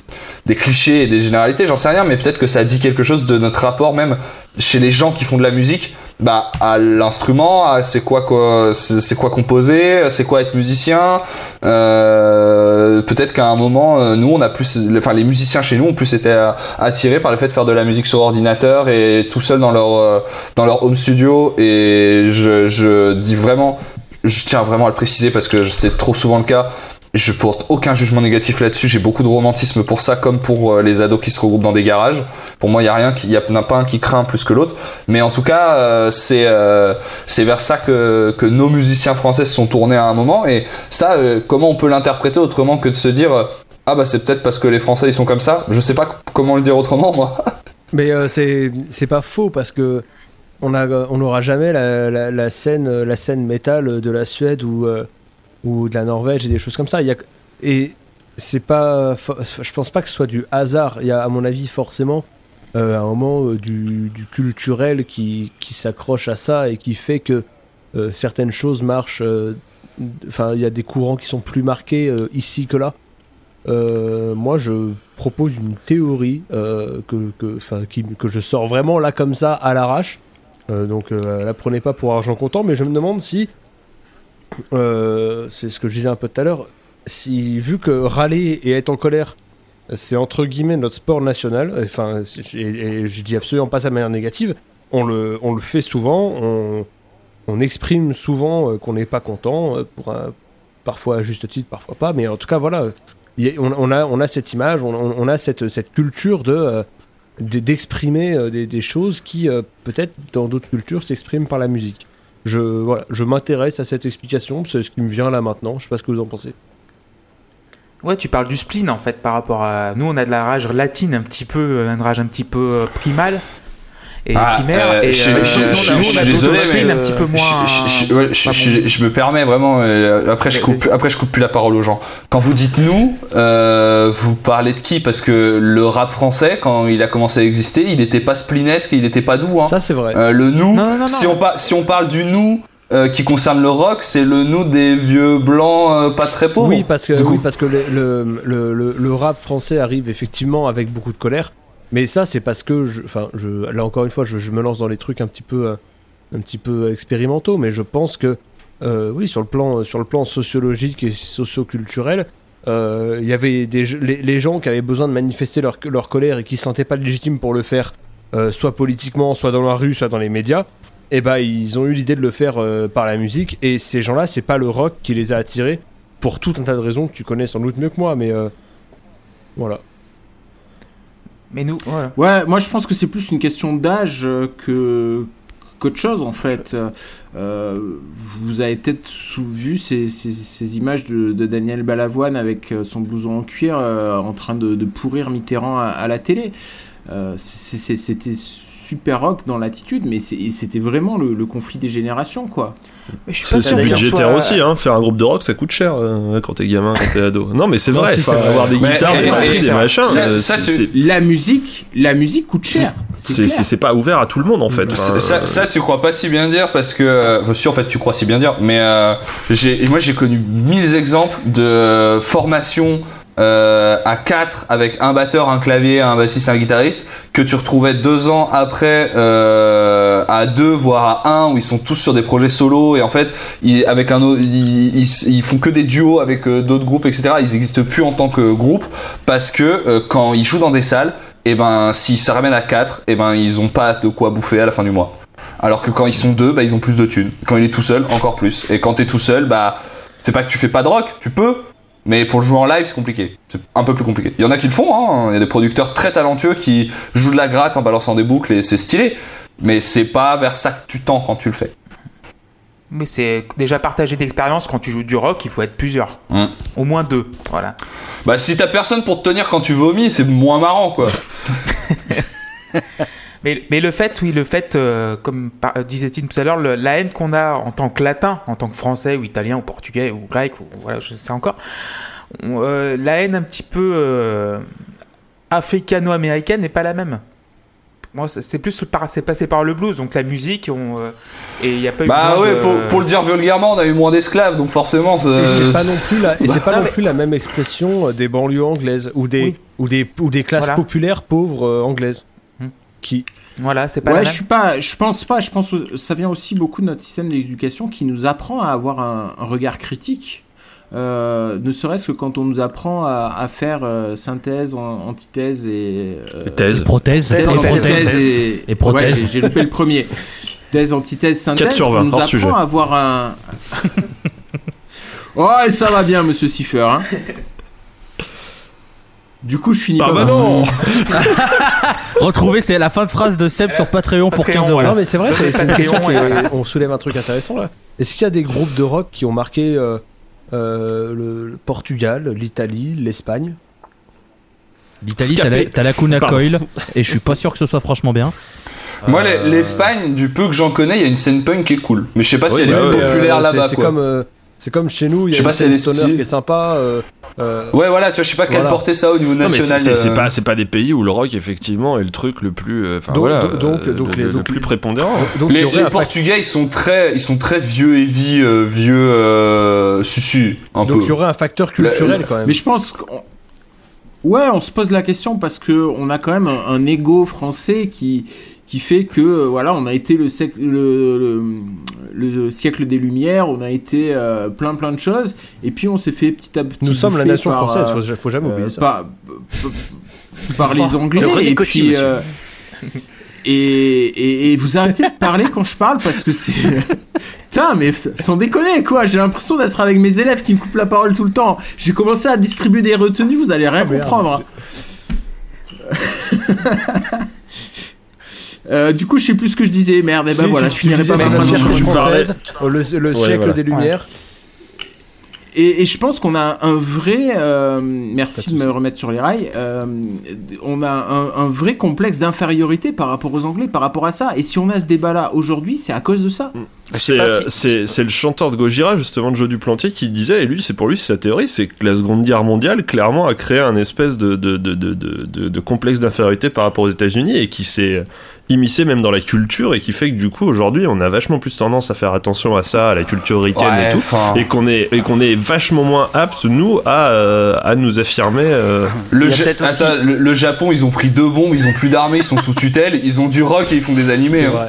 clichés et des généralités, j'en sais rien, mais peut-être que ça dit quelque chose de notre rapport même chez les gens qui font de la musique bah, à l'instrument, c'est quoi, c'est quoi composer, c'est quoi être musicien. Euh, Peut-être qu'à un moment, euh, nous, on a plus, enfin les musiciens chez nous ont plus été euh, attirés par le fait de faire de la musique sur ordinateur et tout seul dans leur dans leur home studio. Et je, je dis vraiment, je tiens vraiment à le préciser parce que c'est trop souvent le cas. Je porte aucun jugement négatif là-dessus. J'ai beaucoup de romantisme pour ça, comme pour euh, les ados qui se regroupent dans des garages. Pour moi, il y a rien, il y en a pas un qui craint plus que l'autre. Mais en tout cas, euh, c'est euh, c'est vers ça que, que nos musiciens français se sont tournés à un moment. Et ça, comment on peut l'interpréter autrement que de se dire ah bah c'est peut-être parce que les Français ils sont comme ça. Je sais pas comment le dire autrement moi. Mais c'est c'est pas faux parce que on a on n'aura jamais la, scène la scène métal de la Suède euh, ou de la Norvège et des choses comme ça. Et c'est pas je pense pas que ce soit du hasard. Il y a à mon avis forcément euh, un moment euh, du, du culturel qui, qui s'accroche à ça et qui fait que euh, certaines choses marchent. Enfin, il y a des courants qui sont plus marqués ici que là. Moi, je propose une théorie que, que, qui- que je sors vraiment là comme ça à l'arrache. Donc, la prenez pas pour argent comptant, mais je me demande si, euh, c'est ce que je disais un peu tout à l'heure, si vu que râler et être en colère, c'est entre guillemets notre sport national, et, je dis absolument pas ça de manière négative, on le, fait souvent, on, exprime souvent euh, qu'on n'est pas content, euh, parfois à juste titre, parfois pas, mais en tout cas, voilà, on, a, cette image, on, a cette, culture de d'exprimer des, choses qui, peut-être, dans d'autres cultures, s'expriment par la musique. Je, je m'intéresse à cette explication, c'est ce qui me vient là maintenant, je sais pas ce que vous en pensez. Ouais, tu parles du spleen en fait par rapport à. Nous, on a de la rage latine un petit peu, euh, une rage un petit peu euh, primale. Et Ah, primaire. euh, et je- euh, je- je- je suis désolé, mais, un petit peu moins. Je, je- me permets vraiment. euh, après, je coupe. Après, je coupe plus la parole aux gens. Quand vous dites nous, euh, vous parlez de qui? Parce que le rap français, quand il a commencé à exister, il n'était pas splinesque il n'était pas doux. Hein. Ça, c'est vrai. Euh, le nous, Non, non, non, si on par- si on parle du nous. euh, qui concerne le rock, c'est le nous des vieux blancs euh, pas très pauvres. Oui, parce que, oui, parce que le, le, le- le rap français arrive effectivement avec beaucoup de colère. Mais ça, c'est parce que, enfin, là encore une fois, je, me lance dans les trucs un petit peu, euh, un petit peu expérimentaux, mais je pense que, euh, oui, sur le plan, sur le plan sociologique et socioculturel, euh, il y avait des, les, gens qui avaient besoin de manifester leur, leur colère et qui se sentaient pas légitimes pour le faire, soit politiquement, soit dans la rue, soit dans les médias. Et ben, ils ont eu l'idée de le faire par la musique. Et ces gens-là, c'est pas le rock qui les a attirés pour tout un tas de raisons que tu connais sans doute mieux que moi, mais voilà. Mais nous. Ouais, moi je pense que c'est plus une question d'âge euh, que qu'autre chose en fait. Euh, vous avez peut-être vu ces, ces, ces images de, de Daniel Balavoine avec euh, son blouson en cuir euh, en train de, de pourrir Mitterrand à, à la télé. Euh, C'était super rock dans l'attitude, mais c'était vraiment le, le conflit des générations quoi. C'est budgétaire soit- aussi, hein. Faire un groupe de rock, ça coûte cher euh, quand t'es gamin, quand t'es ado. Non, mais c'est vrai. si, vrai. avoir des guitares, et- des et- batteries, et- des machins, ça- euh, ça, tu- La musique, la musique coûte cher. C'est pas ouvert à tout le monde en fait. Enfin, Ça, ça, tu crois pas si bien dire parce que. euh, Enfin, si, en fait, tu crois si bien dire, mais euh, moi j'ai connu mille exemples de formation euh, à 4 avec un batteur, un clavier, un bassiste, un guitariste que tu retrouvais deux ans après euh, à deux voire à un où ils sont tous sur des projets solo et en fait ils, avec un ils, font que des duos avec euh, d'autres groupes etc. Ils n'existent plus en tant que groupe parce que quand ils jouent dans des salles et ben s'ils se ramènent à 4 et ben ils ont pas de quoi bouffer à la fin du mois. Alors que quand ils sont deux, bah, ils ont plus de thunes. Quand il est tout seul, encore plus. Et quand t'es tout seul, bah, c'est pas que tu fais pas de rock, tu peux. Mais pour le jouer en live, c'est compliqué. C'est un peu plus compliqué. Il y en a qui le font, hein. Il y a des producteurs très talentueux qui jouent de la gratte en balançant des boucles et c'est stylé. Mais c'est pas vers ça que tu tends quand tu le fais. Mais c'est déjà partager d'expérience quand tu joues du rock, il faut être plusieurs. Mm. Au moins deux. Voilà. Bah, si t'as personne pour te tenir quand tu vomis, c'est moins marrant, quoi. Mais, mais le fait, oui, le fait, euh, comme par- euh, disait Tim tout à l'heure, la haine qu'on a en tant que latin, en tant que français ou italien ou portugais ou grec, ou voilà, je sais encore, on- euh, la haine un petit peu euh, africano-américaine n'est pas la même. Moi, c'est plus c'est passé par le blues, donc la musique, on, euh, et il n'y a pas eu Bah besoin ouais, de- pour, pour le dire vulgairement, on a eu moins d'esclaves, donc forcément. Et c'est- pas non plus la, et c'est pas Non, non mais- plus la même expression des banlieues anglaises ou des Oui. ou des ou des classes Voilà. populaires pauvres euh, anglaises. Qui Voilà, c'est pas Ouais, la je suis pas, je pense pas. Je pense que ça vient aussi beaucoup de notre système d'éducation qui nous apprend à avoir un, un regard critique. Euh, ne serait-ce que quand on nous apprend à, à faire euh, synthèse, an- antithèse et euh, Thèse. Prothèse, thèse, prothèse. antithèse et, Et prothèse. Ouais, j'ai- j'ai loupé le premier. Thèse, antithèse, synthèse. 4 sur on 20, nous hors apprend sujet. à avoir un. oh, et ça va bien, Monsieur Siffer. Hein. Du coup, je finis Ah pas bah mal. non Retrouvez, c'est la fin de phrase de Seb sur Patreon pour Patreon, 15 euros. voilà. Non mais c'est vrai, c'est une Patreon, question qui voilà. on soulève un truc intéressant là. Est-ce qu'il y a des groupes de rock qui ont marqué euh, euh, le, le Portugal, l'Italie, l'Espagne? L'Italie, t'as la, Kuna. Coil, et je suis pas sûr que ce soit franchement bien. Moi, Euh, les- l'Espagne, du peu que j'en connais, il y a une scène punk qui est cool. Mais je sais pas si elle bah est ouais, populaire Euh, c'est- là-bas, C'est quoi. comme euh, c'est comme chez nous, il Je y sais a pas une si scène est sonore qui est sympa. Euh, Ouais, voilà, tu vois, je sais pas quelle Voilà. portée ça au niveau Non, mais c'est- national. c'est c'est euh. pas, c'est pas des pays où le rock, effectivement, est le truc le plus. euh, Enfin Donc- voilà. donc- donc- euh, donc le, les- le donc plus prépondérant. donc Les, Portugais, ils sont très, ils sont très vieux et vie, euh, vieux, euh, susu, un donc peu. il y aurait un facteur culturel quand même. Mais je pense qu'on... Ouais, on se pose la question parce que on a quand même un, un ego français qui qui fait que euh, voilà, on a été le, sec- le, le, le siècle des Lumières, on a été euh, plein plein de choses, et puis on s'est fait petit à petit. Nous sommes la nation par, française, euh, faut, faut jamais euh, oublier ça. par, par les Anglais. René et Coty, puis, euh, et, et, et vous arrêtez de parler quand je parle parce que c'est. Putain, mais sans déconner, quoi. J'ai l'impression d'être avec mes élèves qui me coupent la parole tout le temps. J'ai commencé à distribuer des retenues, vous allez rien Ah, merde. Euh, du coup, je sais plus ce que je disais, merde, et ben Si, voilà, tu- je finirai pas ma la française, euh, le, le Ouais, siècle voilà. des Lumières. et, et je pense qu'on a un vrai, euh, merci de me remettre sur les rails, euh, on a un, un vrai complexe d'infériorité par rapport aux Anglais, par rapport à ça. Et si on a ce débat-là aujourd'hui, c'est à cause de ça. C'est euh, si- c'est- le chanteur de Gojira, justement, de Joe Duplantier, qui disait, et lui, c'est pour lui, c'est sa théorie, c'est que la Seconde Guerre mondiale, clairement, a créé un espèce de, de, de, de, de, de- de complexe d'infériorité par rapport aux États-Unis et qui s'est immiscé même dans la culture et qui fait que, du coup, aujourd'hui, on a vachement plus tendance à faire attention à ça, à la culture ricaine Ouais, et tout. Et qu'on est, et qu'on est vachement moins apte, nous, à, euh, à nous affirmer. euh, le, Ja- peut-être aussi- Attends, le, le Japon, ils ont pris deux bombes, ils ont plus d'armée, ils sont sous tutelle, ils ont du rock et ils font des animés. Hein.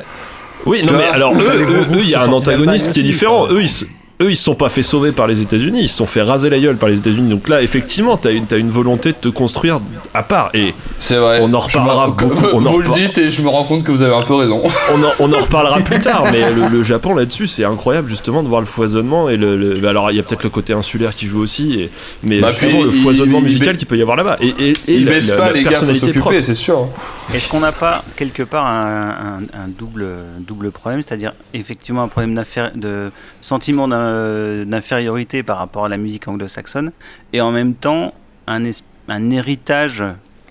Oui, non, mais alors, eux, eux, il y a un antagonisme qui est différent. Eux, ils, se- eux, ils se sont pas fait sauver par les États-Unis, ils se sont fait raser la gueule par les États-Unis. Donc là, effectivement, t'as une, t'as une volonté de te construire à part. Et C'est vrai. On en reparlera beaucoup, on en vous le dites et je me rends compte que vous avez un peu raison. on en, on en reparlera plus tard, mais le, le Japon là-dessus, c'est incroyable justement de voir le foisonnement. Et le, le- alors, il y a peut-être le côté insulaire qui joue aussi, et, mais Bah, justement puis, le foisonnement il- musical il- qu'il peut y avoir là-bas. Et, et, et la, la- pas, la les personnalité propre. c'est sûr. Est-ce qu'on n'a pas quelque part un, un- un double, double problème, c'est-à-dire effectivement un problème de sentiment d'in- d'infériorité par rapport à la musique anglo-saxonne, et en même temps un, es- un héritage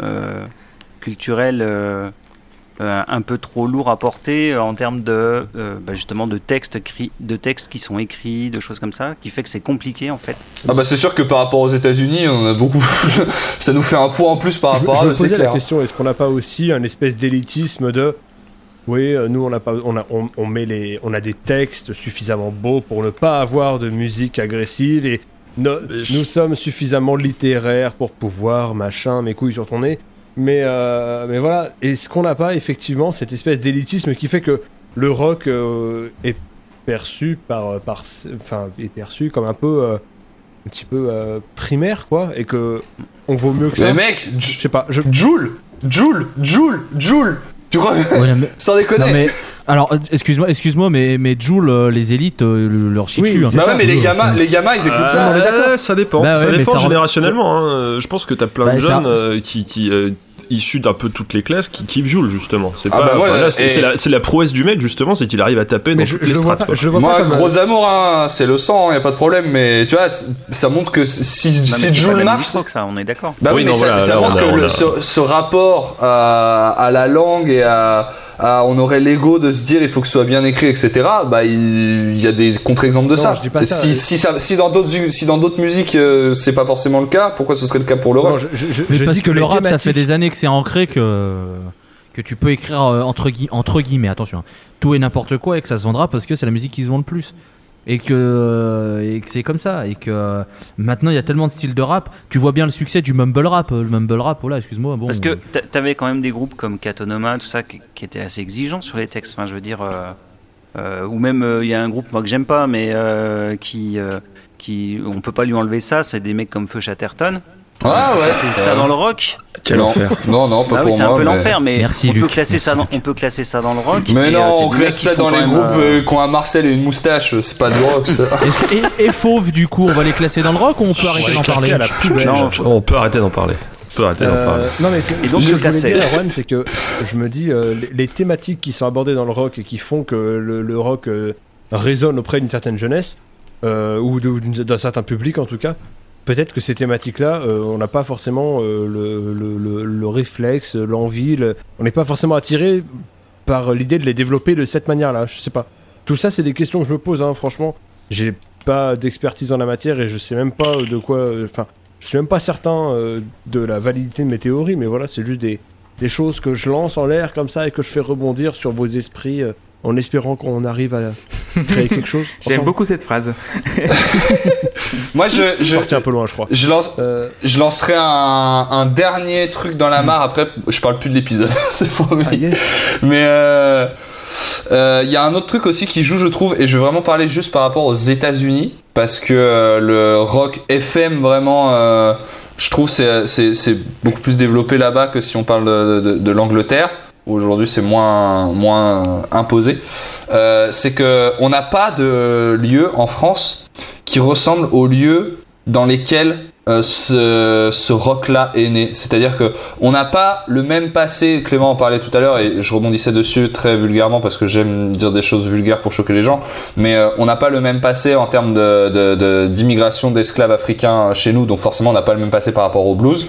euh, culturel euh, euh, un peu trop lourd à porter euh, en termes de euh, bah, justement de textes, de textes qui sont écrits, de choses comme ça, qui fait que c'est compliqué en fait. Ah bah c'est sûr que par rapport aux États-Unis, on a beaucoup. ça nous fait un poids en plus par Je, me- rapport je à me eux, c'est posais la question est-ce qu'on n'a pas aussi un espèce d'élitisme de oui euh, nous on a pas on a on, on met les on a des textes suffisamment beaux pour ne pas avoir de musique agressive et no- Mais je- nous sommes suffisamment littéraires pour pouvoir machin mes couilles sur ton nez. Mais euh, mais voilà. Est-ce qu'on n'a pas effectivement cette espèce d'élitisme qui fait que le rock euh, est perçu par par enfin est perçu comme un peu un petit peu primaire quoi. Et que on vaut mieux que ça. Mais mec, je sais pas je Joule, Joule, Joule, Joule. Tu crois Ouais, non, mais- Sans déconner. non, mais alors excuse-moi, excuse-moi, mais mais Joule, euh, les élites euh, le- leur Oui, dessus. hein. Bah ouais, mais les gamins, c'est- les gamins, ils écoutent ça, Euh, ça dépend, Bah ça ouais, dépend ça générationnellement. hein. Je pense que t'as plein Bah, de ça- jeunes euh, qui, qui euh, issus d'un peu toutes les classes qui kiffent Joule justement. C'est Ah pas, bah ouais, enfin, là, c'est et- c'est la, prouesse du mec justement, c'est qu'il arrive à taper Mais dans je, toutes je les le strates. pas, je Moi, pas comme gros amour, hein, c'est le sang, y a pas de problème, mais tu vois, ça montre que si, Non, si la marche. rock, ça, on est d'accord. Bah oui, Oui, mais non, ça, voilà, ça là, montre que le- ce, ce rapport à, à la langue et à, à- on aurait l'ego de se dire il faut que ce soit bien écrit, etc. Bah il, il y a des contre-exemples de Non, ça. je dis pas Et ça. Si, si, ça- si dans d'autres si dans d'autres musiques euh, c'est pas forcément le cas, pourquoi ce serait le cas pour le Non, rock je, Mais je parce dis que, le rap, ça fait des années que c'est ancré que que tu peux écrire euh, entre, gui- entre guillemets, attention, hein, tout et n'importe quoi et que ça se vendra parce que c'est la musique qui se vend le plus. Et que, euh, et que c'est comme ça. Et que euh, maintenant il y a tellement de styles de rap. Tu vois bien le succès du mumble rap. Le mumble rap, oh excuse-moi. Bon, Parce que t'a- t'avais quand même des groupes comme Katonoma, tout ça, qui, qui étaient assez exigeants sur les textes. Enfin, je veux dire, euh, euh, ou même euh, il y a un groupe moi que j'aime pas, mais euh, qui, euh, qui, on peut pas lui enlever ça. C'est des mecs comme Feu Chatterton. Ah ouais. C'est ça dans le rock. Quel non. enfer. non, non, pas Bah pour oui, c'est moi. un peu mais- l'enfer, mais Merci, on peut classer ça, dans, on peut classer ça dans le rock. Mais euh, non, on des mecs classe ça dans les groupes euh, euh, qui ont un Marcel et une moustache, c'est pas du rock ça. Et, et Fauve, du coup, on va les classer dans le rock ou on peut arrêter d'en parler. Non, On peut arrêter d'en parler. On peut arrêter d'en Euh, parler. non mais c'est- Et donc, ce le que je voulais dire, Erwan, c'est que je me dis euh, les, les thématiques qui sont abordées dans le rock et qui font que le, le rock euh, résonne auprès d'une certaine jeunesse euh, ou d'un certain public en tout cas. Peut-être que ces thématiques-là, euh, on n'a pas forcément euh, le, le- le- le réflexe, l'envie, le- on n'est pas forcément attiré par l'idée de les développer de cette manière-là. Je sais pas. Tout ça, c'est des questions que je me pose. Hein, franchement, j'ai pas d'expertise en la matière et je sais même pas de quoi. euh, Enfin, je suis même pas certain euh, de la validité de mes théories, mais voilà, c'est juste des, des choses que je lance en l'air comme ça et que je fais rebondir sur vos esprits euh, en espérant qu'on arrive à créer quelque chose. J'aime beaucoup cette phrase. Moi je, Je je, suis parti un peu loin, je crois. je lance, Euh, je lancerai un, un dernier truc dans la mare. Après, je parle plus de l'épisode, c'est promis. ah, yes. Mais euh, euh, il y a un autre truc aussi qui joue, je trouve, et je vais vraiment parler juste par rapport aux États-Unis, parce que euh, le rock FM vraiment, euh, je trouve, c'est beaucoup plus développé là-bas que si on parle de, de- de l'Angleterre. Aujourd'hui, c'est moins moins imposé. Euh, c'est que on n'a pas de lieu en France qui ressemble aux lieux dans lesquels euh, ce, ce rock-là est né. C'est-à-dire que on n'a pas le même passé. Clément en parlait tout à l'heure et je rebondissais dessus très vulgairement parce que j'aime dire des choses vulgaires pour choquer les gens. Mais euh, on n'a pas le même passé en termes de, de- de- d'immigration d'esclaves africains chez nous, donc forcément on n'a pas le même passé par rapport au blues.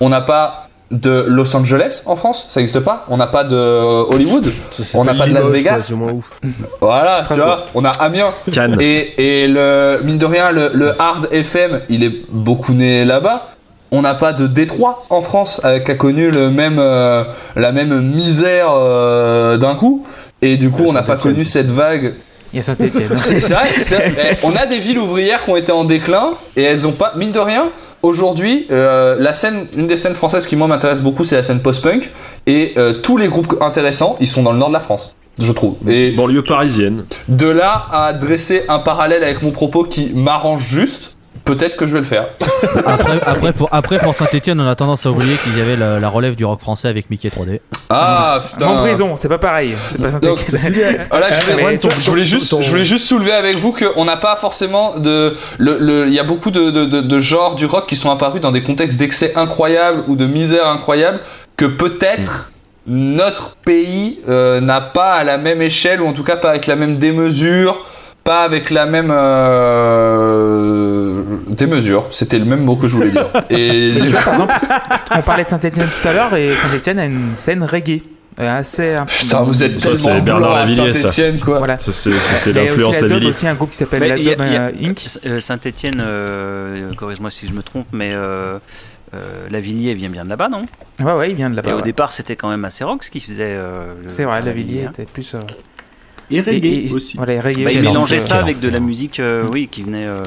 On n'a pas de Los Angeles en France, ça n'existe pas? On n'a pas de Hollywood? On n'a pas de Las quoi, Vegas? c'est moins ouf. Voilà, tu vois, on a Amiens. Cannes. Et, et le, mine de rien, le, le hard FM, il est beaucoup né là-bas. On n'a pas de Détroit en France euh, qui a connu le même, euh, la même misère euh, d'un coup. Et du coup, on n'a pas connu cette vague. Il y a Saint-Etienne. C'est vrai, c'est- eh, on a des villes ouvrières qui ont été en déclin et elles ont pas, mine de rien. Aujourd'hui, euh, la scène, une des scènes françaises qui moi m'intéresse beaucoup, c'est la scène post-punk. Et euh, tous les groupes intéressants, ils sont dans le nord de la France, je trouve. Et Banlieue parisienne. de là à dresser un parallèle avec mon propos qui m'arrange juste, peut-être que je vais le faire. Après, après, pour, après, pour Saint-Etienne, on a tendance à oublier qu'il y avait la, la relève du rock français avec Mickey 3D. Ah putain. Montbrison, c'est pas pareil. C'est pas Saint-Etienne. Voilà, je, voulais, ton- je juste, ton- je voulais juste soulever avec vous qu'on n'a pas forcément de, le, le- il y a beaucoup de, de, de- de genres du rock qui sont apparus dans des contextes d'excès incroyables ou de misère incroyable que peut-être notre pays euh, n'a pas à la même échelle ou en tout cas pas avec la même démesure, pas avec la même euh, démesure. C'était le même mot que je voulais dire. Et Tu vois, par exemple, on parlait de Saint-Etienne tout à l'heure et Saint-Etienne a une scène reggae. euh, Assez. un- putain, vous êtes Ça, tellement c'est Bernard Lavilliers, ça. Saint-Étienne, quoi. Voilà. Ça, C'est c'est- c'est Il y a aussi l'influence un groupe qui s'appelle la euh, Inc. Euh, Saint-Etienne, corrige-moi si je me trompe, mais euh, euh, Lavilliers vient bien de là-bas, non? Ouais, ouais, il vient de Et là-bas. au ouais. départ, c'était quand même assez rock ce qu'il faisait. euh, C'est vrai, à la Villiers hein. était plus. Et reggae et- et- aussi. Voilà, reggae. Bah, il mélangeait ça avec de la musique, euh, oui, qui venait. euh,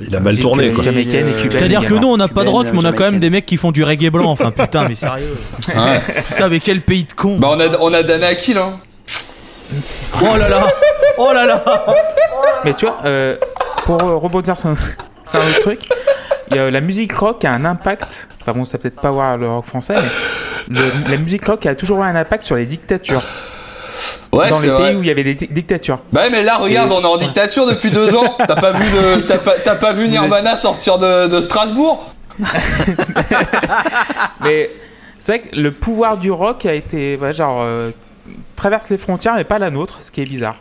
Il a mal tourné, euh, quoi. Jamaïcaine et cubaine. C'est-à-dire que nous, on n'a pas de rock, mais on a quand même des mecs qui font du reggae blanc. Enfin, putain, mais sérieux. Ouais. Putain, mais quel pays de cons. Bah on a, on a Dana Akil, hein. Oh là là Oh là là Mais tu vois, euh, pour rebondir sur, sur un autre truc, il y a, la musique rock a un impact. Enfin bon, ça peut-être pas voir le rock français, mais le- la musique rock a toujours eu un impact sur les dictatures. Ouais, dans les vrai. pays où il y avait des di- dictatures. Bah ouais, mais là, regarde, Et on est en dictature depuis deux ans. T'as pas vu de, t'as pas, t'as pas vu Nirvana sortir de, de Strasbourg? Mais c'est vrai que le pouvoir du rock a été, ouais, genre, euh, traverse les frontières, mais pas la nôtre, ce qui est bizarre.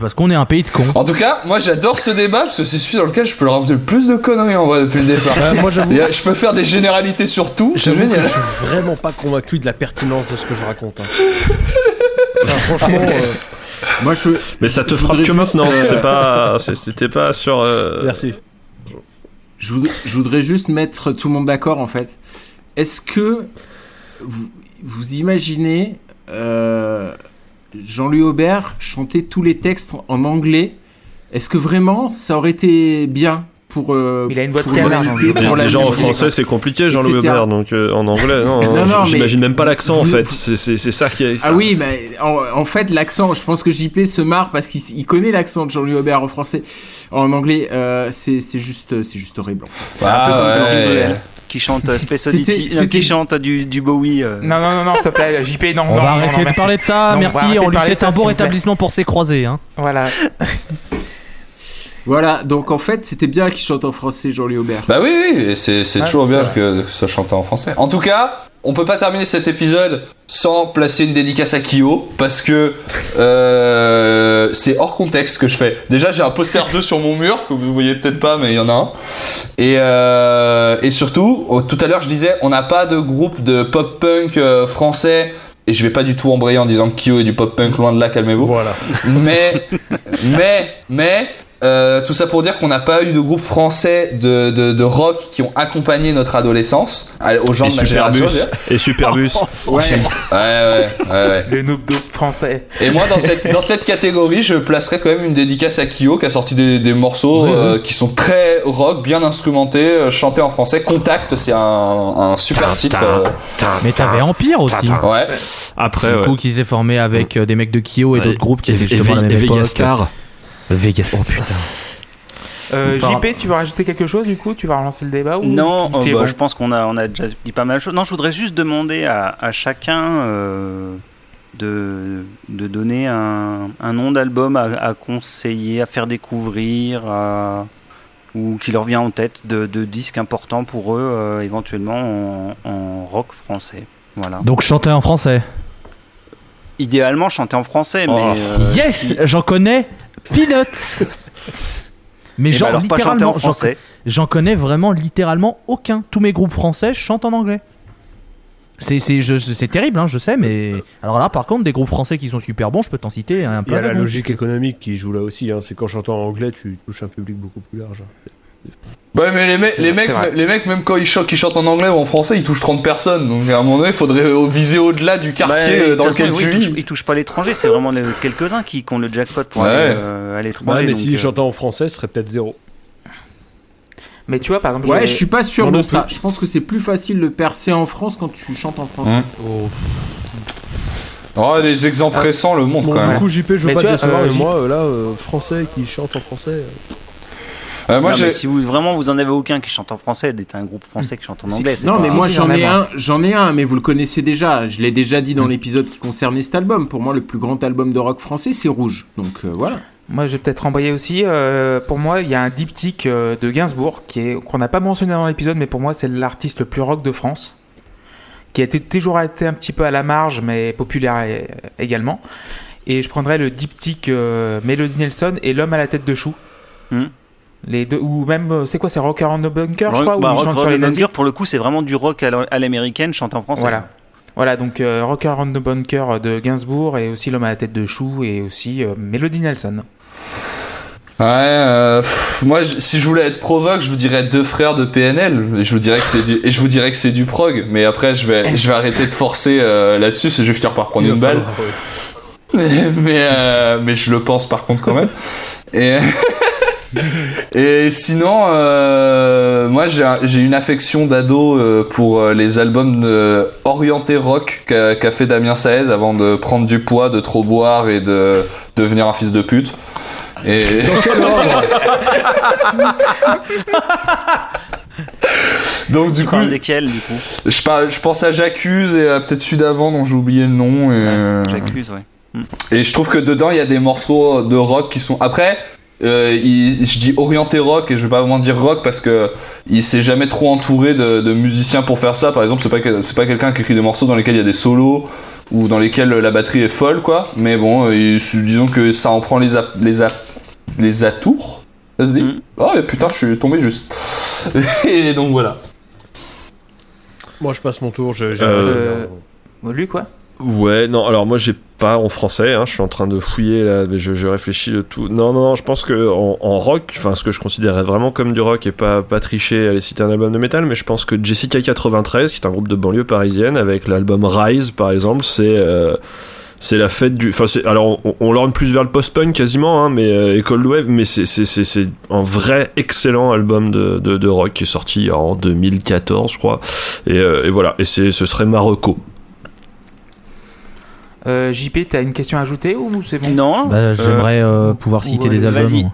Parce qu'on est un pays de cons. En tout cas, moi j'adore ce débat parce que c'est celui dans lequel je peux leur rajouter le plus de conneries en vrai depuis le départ. Ouais, moi j'avoue. A- Je peux faire des généralités sur tout, J'avoue que je suis vraiment pas convaincu de la pertinence de ce que je raconte. hein. Enfin, franchement, euh, Moi, je. Mais ça te Je frappe voudrais que juste, maintenant. euh, C'est pas, c'est- c'était pas sur. euh, merci. Je voudrais, je voudrais juste mettre tout le monde d'accord en fait. Est-ce que vous, vous imaginez euh, Jean-Louis Aubert chanter tous les textes en- en anglais? Est-ce que vraiment ça aurait été bien? Pour euh, Il a une voix de pour canard, l'humanité, Jean-Louis Déjà en français c'est compliqué Jean-Louis. Aubert donc euh, en anglais non, Non, non, j'imagine mais même pas l'accent en fait c'est c'est- c'est ça qui est Ah oui, mais en, en fait, l'accent, je pense que JP se marre parce qu'il il connaît l'accent de Jean-Louis Aubert en français. En anglais, euh, c'est c'est juste, c'est juste horrible. Ah, un peu ouais. Qui chante euh, Space Oddity, euh, qui chante du, du Bowie. euh. Non, non, non, non, s'il te plaît, JP, non, On non, va non, arrêter non, de merci. parler de ça, Non, on merci. arrêter On de lui parler de fait un bon rétablissement pour ses croisés. Hein. Voilà. Voilà, donc en fait, c'était bien qu'il chante en français, Jean-Louis Aubert. Bah oui, oui, c'est c'est Ouais, toujours bien que, soit chanté en français. En tout cas, on peut pas terminer cet épisode sans placer une dédicace à Kyo parce que euh, c'est hors contexte ce que je fais. Déjà, j'ai un poster 2 sur mon mur que vous voyez peut-être pas, mais il y en a un. Et, euh, et surtout, tout à l'heure, je disais, on n'a pas de groupe de pop-punk euh, français. Et je vais pas du tout embrayer en disant que Kyo est du pop-punk, loin de là, calmez-vous. Voilà. Mais, mais, mais, euh, tout ça pour dire qu'on n'a pas eu de groupe français de, de, de rock qui ont accompagné notre adolescence aux gens et de ma génération. Et Superbus Ouais, ouais, ouais, ouais, ouais. Le noob dope français. Et moi, dans cette, dans cette catégorie, je placerais quand même une dédicace à Kyo qui a sorti des, des morceaux euh, qui sont très rock, bien instrumentés, euh, chantés en français. Contact, c'est un, un super titre. Mais t'avais Empire aussi. ouais. après Du ouais coup, qui s'est formé avec euh, des mecs de Kyo et Ouais, d'autres groupes qui étaient justement à la même époque. Vegas. Oh putain. Euh, JP, tu veux rajouter quelque chose du coup? Tu vas relancer le débat ou Non, euh, bah, bon je pense qu'on a, on a déjà dit pas mal de choses. Non, je voudrais juste demander à, à chacun euh, de, de donner un, un nom d'album à, à conseiller, à faire découvrir, à, ou qui leur vient en tête de, de disques importants pour eux, euh, éventuellement en, en rock français. Voilà. Donc chanter en français? Idéalement chanter en français, mais. Oh. euh, yes, si- j'en connais Peanuts. Mais Eh ben genre alors, pas chanter en littéralement, j'en français. j'en connais vraiment littéralement aucun. Tous mes groupes français chantent en anglais. C'est c'est je- c'est terrible, hein, je sais, mais alors là, par contre, des groupes français qui sont super bons, je peux t'en citer un Il peu. y a la avec logique économique qui joue là aussi. Hein. C'est qu'en chantant en anglais, tu touches un public beaucoup plus large. Ouais, mais les, mecs, les, mecs, les même quand ils chantent, en anglais ou en français, ils touchent 30 personnes. Donc à un moment donné, il faudrait euh, viser au-delà du Bah, quartier euh, dans façon, lequel oui, tu ils touchent- vis. Ils touchent pas l'étranger, c'est vraiment quelques-uns qui, qui ont le jackpot pour Ouais. aller euh, à l'étranger. Ouais, mais s'ils euh, chantaient en français, ce serait peut-être zéro. Mais tu vois, par exemple, Ouais, je suis pas sûr de non ça. Je pense que c'est plus facile de percer en France quand tu chantes en français. Hum. Oh, les exemples récents le montrent Bon, quand du même. coup, JP, je veux Mais pas te décevoir, euh, mais moi, là, euh, français qui chante en français. Euh, moi, non, j'ai. mais si vous vraiment vous en avez aucun qui chante en français, d'être un groupe français qui chante en anglais. c'est Non, mais moi j'en j'en ai un. j'en ai un, mais vous le connaissez déjà. Je l'ai déjà dit dans l'épisode qui concernait cet album. Pour moi, le plus grand album de rock français, c'est Rouge. Donc euh, voilà. Moi, je vais peut-être renvoyer aussi. euh, pour moi, il y a un diptyque euh, de Gainsbourg qui est qu'on n'a pas mentionné dans l'épisode, mais pour moi, c'est l'artiste le plus rock de France, qui a été, toujours été un petit peu à la marge, mais populaire également. Et je prendrais le diptyque euh, Melody Nelson et L'homme à la tête de chou. Hmm. Les deux, ou même, euh, c'est quoi, c'est Rocker on the Bunker, je crois, où bah, il Rock chante Roll sur les nazis? Bunker, pour le coup, c'est vraiment du rock à l'américaine, chante en français. Voilà. Voilà, donc euh, Rocker on the Bunker de Gainsbourg et aussi L'homme à la tête de chou et aussi euh, Melody Nelson. Ouais, euh, pff, moi, je- si je voulais être provoque, je vous dirais deux frères de PNL. Et je vous dirais que c'est du, et je vous dirais que c'est du prog. Mais après, je vais, je vais arrêter de forcer euh, là-dessus, je vais finir par prendre il une balle. falloir, ouais. mais, euh, mais je le pense par contre quand même. Et, et sinon, euh, moi j'ai un- j'ai une affection d'ado euh, pour euh, les albums euh, orientés rock qu'a fait Damien Saez avant de prendre du poids, de trop boire et de devenir un fils de pute. Et... Donc du Tu coup, parles desquels, du coup? je, parle, je pense à J'accuse et à peut-être celui d'avant dont j'ai oublié le nom. Et... euh, J'accuse, ouais. et je trouve que dedans, il y a des morceaux de rock qui sont. Après, euh, il- je dis orienté rock et je vais pas vraiment dire rock parce que il s'est jamais trop entouré de, de musiciens pour faire ça. Par exemple, c'est pas, c'est pas quelqu'un qui écrit des morceaux dans lesquels il y a des solos ou dans lesquels la batterie est folle, quoi. Mais bon, euh, il- disons que ça en prend les, a- les, a- les atours. Ça se dit Mm. Oh putain, je suis tombé juste. et donc voilà. Moi, je passe mon tour. je- j'ai- Euh, Lui, quoi Ouais, non, alors moi j'ai pas en français, hein, je suis en train de fouiller là, mais je, je réfléchis de tout. Non, non, non, je pense que en, en rock, enfin ce que je considérais vraiment comme du rock et pas, pas tricher, aller citer un album de métal, mais je pense que Jessica 93, qui est un groupe de banlieue parisienne, avec l'album Rise par exemple, c'est. euh, c'est la fête du. Enfin, alors on, on l'orne plus vers le post-punk quasiment, hein, mais euh, et Wave, mais c'est, c'est un vrai excellent album de, de, de rock qui est sorti en 2014, je crois. Et, euh, et voilà, et c'est, ce serait Marocco. Euh, JP, t'as une question à ajouter ou c'est bon Non Bah, J'aimerais euh, pouvoir citer des albums.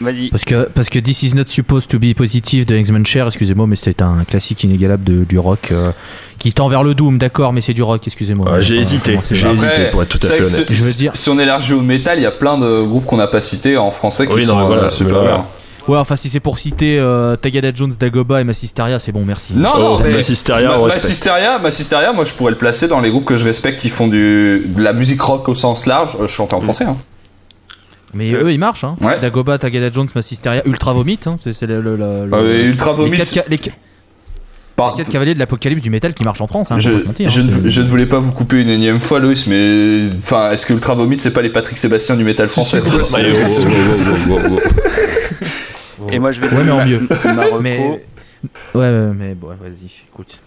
vas-y. Parce que, parce que This is not supposed to be positive de X-Men Share, excusez-moi, mais c'est un classique inégalable de, du rock euh, qui tend vers le doom, d'accord, mais c'est du rock, excusez-moi. J'ai Euh, hésité, j'ai hésité pour être tout à fait honnête. si- Je veux dire- Si on élargit au métal, il y a plein de groupes qu'on n'a pas cités en français qui Oui, non, sont mais voilà, euh, voilà. Ouais, enfin, si c'est pour citer euh, Tagada Jones, Dagoba et Massisteria, c'est bon, merci. Non, Oh, non, mais Massisteria, Ma- on respecte. Massisteria, Massisteria, moi je pourrais le placer dans les groupes que je respecte qui font du, de la musique rock au sens large. Euh, Je chante en français. Hein. Mais eux, ils marchent, hein. Ouais. Dagoba, Tagada Jones, Massisteria, Ultra Vomit, hein. C'est le, le- le- Euh, Ultra les Vomit. quatre, les, par- les quatre cavaliers de l'apocalypse du métal qui marchent en France, hein, je, faut pas se mentir, je hein, ne, je ne voulais pas vous couper une énième fois, Loïs, mais enfin, est-ce que Ultra Vomit c'est pas les Patrick Sébastien du métal français Et moi, je vais Ouais, mais en mieux. Mais ouais, ouais, mais bon, vas-y, écoute.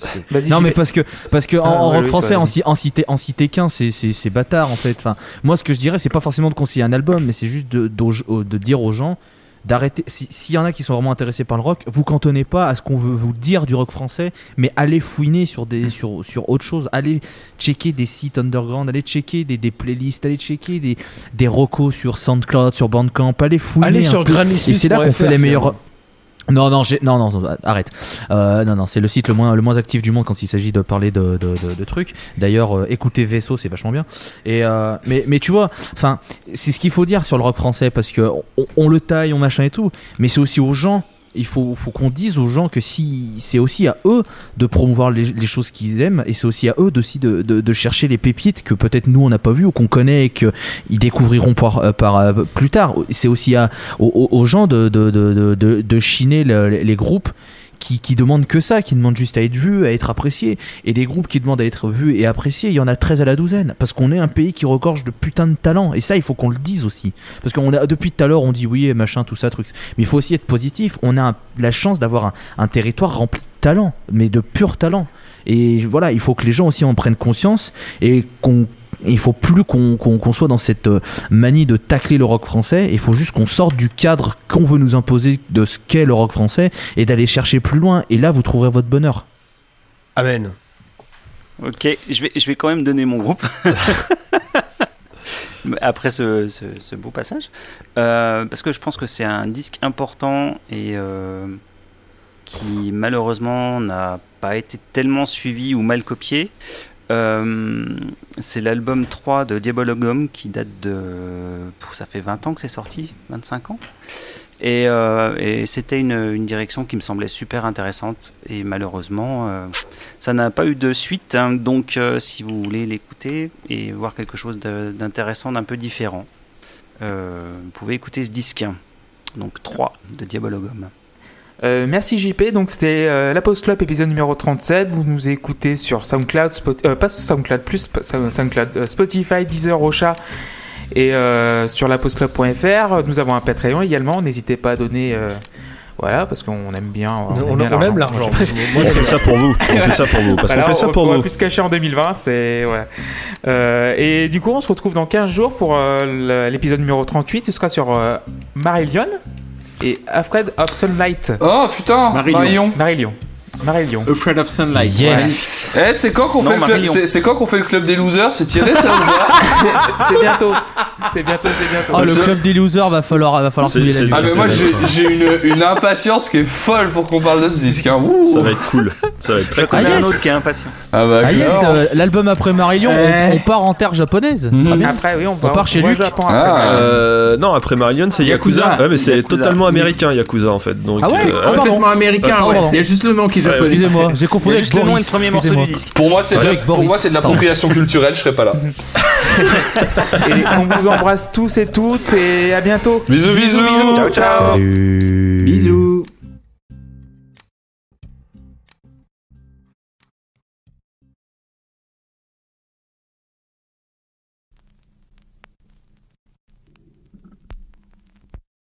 Parce que- Vas-y, Non mais parce que parce que en, Ah, en ouais, rock Loïs, français en, ci- en citer qu'un c'est c'est c'est bâtard en fait. Enfin moi ce que je dirais c'est pas forcément de conseiller un album mais c'est juste de dire aux gens d'arrêter si- s'il y en a qui sont vraiment intéressés par le rock vous cantonnez pas à ce qu'on veut vous dire du rock français mais allez fouiner sur des sur sur autre chose. Allez checker des sites underground allez checker des, des playlists allez checker des des recos sur SoundCloud sur Bandcamp allez fouiner Allez sur. Granny et c'est là qu'on fait les meilleurs Non, non, non, non, non, arrête. Euh, non, non, c'est le site le moins, le moins actif du monde quand il s'agit de parler de, de, de- de trucs. D'ailleurs, euh, écoutez Vaisseau, c'est vachement bien. Et euh, mais, mais tu vois, enfin, c'est ce qu'il faut dire sur le rock français parce que on, on le taille, on machin et tout. Mais c'est aussi aux gens. Il faut, faut qu'on dise aux gens que si c'est aussi à eux de promouvoir les, choses qu'ils aiment et c'est aussi à eux de, de, de chercher les pépites que peut-être nous on n'a pas vu ou qu'on connaît et qu'ils découvriront par, euh, par, euh, plus tard. C'est aussi à, aux, gens de, de, de, chiner le- les groupes qui, qui demandent que ça, qui demandent juste à être vus, à être appréciés. Et les groupes qui demandent à être vus et appréciés, il y en a 13 à la douzaine. Parce qu'on est un pays qui regorge de putain de talent. Et ça, il faut qu'on le dise aussi. Parce qu'on a, depuis tout à l'heure, on dit oui, machin, tout ça, truc. Mais il faut aussi être positif. On a la chance d'avoir un, territoire rempli de talent, mais de pur talent. Et voilà, il faut que les gens aussi en prennent conscience et qu'on il faut plus qu'on qu'on- qu'on soit dans cette euh, manie de tacler le rock français. Il faut juste qu'on sorte du cadre qu'on veut nous imposer de ce qu'est le rock français et d'aller chercher plus loin. Et là, vous trouverez votre bonheur. Amen. Ok, je vais, je vais quand même donner mon groupe. Après ce, ce, ce beau passage. Euh, parce que je pense que c'est un disque important et euh, qui malheureusement n'a pas été tellement suivi ou mal copié. Euh, c'est l'album 3 de Diabologum qui date de. Ça fait 20 ans que c'est sorti 25 ans et, euh, et c'était une, direction qui me semblait super intéressante. Et malheureusement, euh, ça n'a pas eu de suite. hein. donc, si vous voulez l'écouter et voir quelque chose d'intéressant, d'un peu différent, vous pouvez écouter ce disque. Donc 3 de Diabologum. Euh, merci JP, donc c'était euh, la Pause Club épisode numéro 37. Vous nous écoutez sur SoundCloud, Spot- euh, pas sur SoundCloud, plus SoundCloud, euh, Spotify, Deezer, Ocha et euh, sur lapauseclub.fr. Nous avons un Patreon également. N'hésitez pas à donner, euh, voilà, parce qu'on aime bien. On, on aime l'argent. On fait ça pour vous. On fait ça pour vous. Parce qu'on fait ça on- pour on va vous. plus se cacher en 2020, c'est voilà. Euh, et du coup, on se retrouve dans 15 jours pour euh, l'épisode numéro 38. Ce sera sur euh, Marillion et Afraid of Sunlight. Oh putain, Marillion. Marion. Marillion. Marillion. Afraid of Sunlight. Yes. Eh, c'est quand qu'on fait, le club- fait le des losers C'est tiré ça ou pas C'est- bientôt. C'est bientôt, c'est bientôt. Oh, le Ce- club des losers va falloir, va falloir la. Ah mais moi j'ai une, une impatience qui est folle pour qu'on parle de ce disque. Hein. Ouh. Ça va être cool. Ça va être très Je cool. Ah, un yes. autre qui est impatient. Ah bah Ah yes, euh, l'album après Marillion, on, Eh. on part en terre japonaise. Mhm. Très bien. Après, oui, on, part chez Luc. Japon après. Ah. Euh, non, après Marion, c'est Yakuza. Ouais, mais c'est totalement américain, Yakuza en fait. Donc, Ah ouais euh. Complètement américain, Ah. Il y a juste le nom qui. Excusez-moi, j'ai confondu avec juste le nom et le premier morceau du disque. Pour moi c'est de, la- Avec pour Boris. moi c'est de l'appropriation culturelle, je serais pas là. Et on vous embrasse tous et toutes et à bientôt. Bisous bisous. Ciao ciao. Salut. Bisous.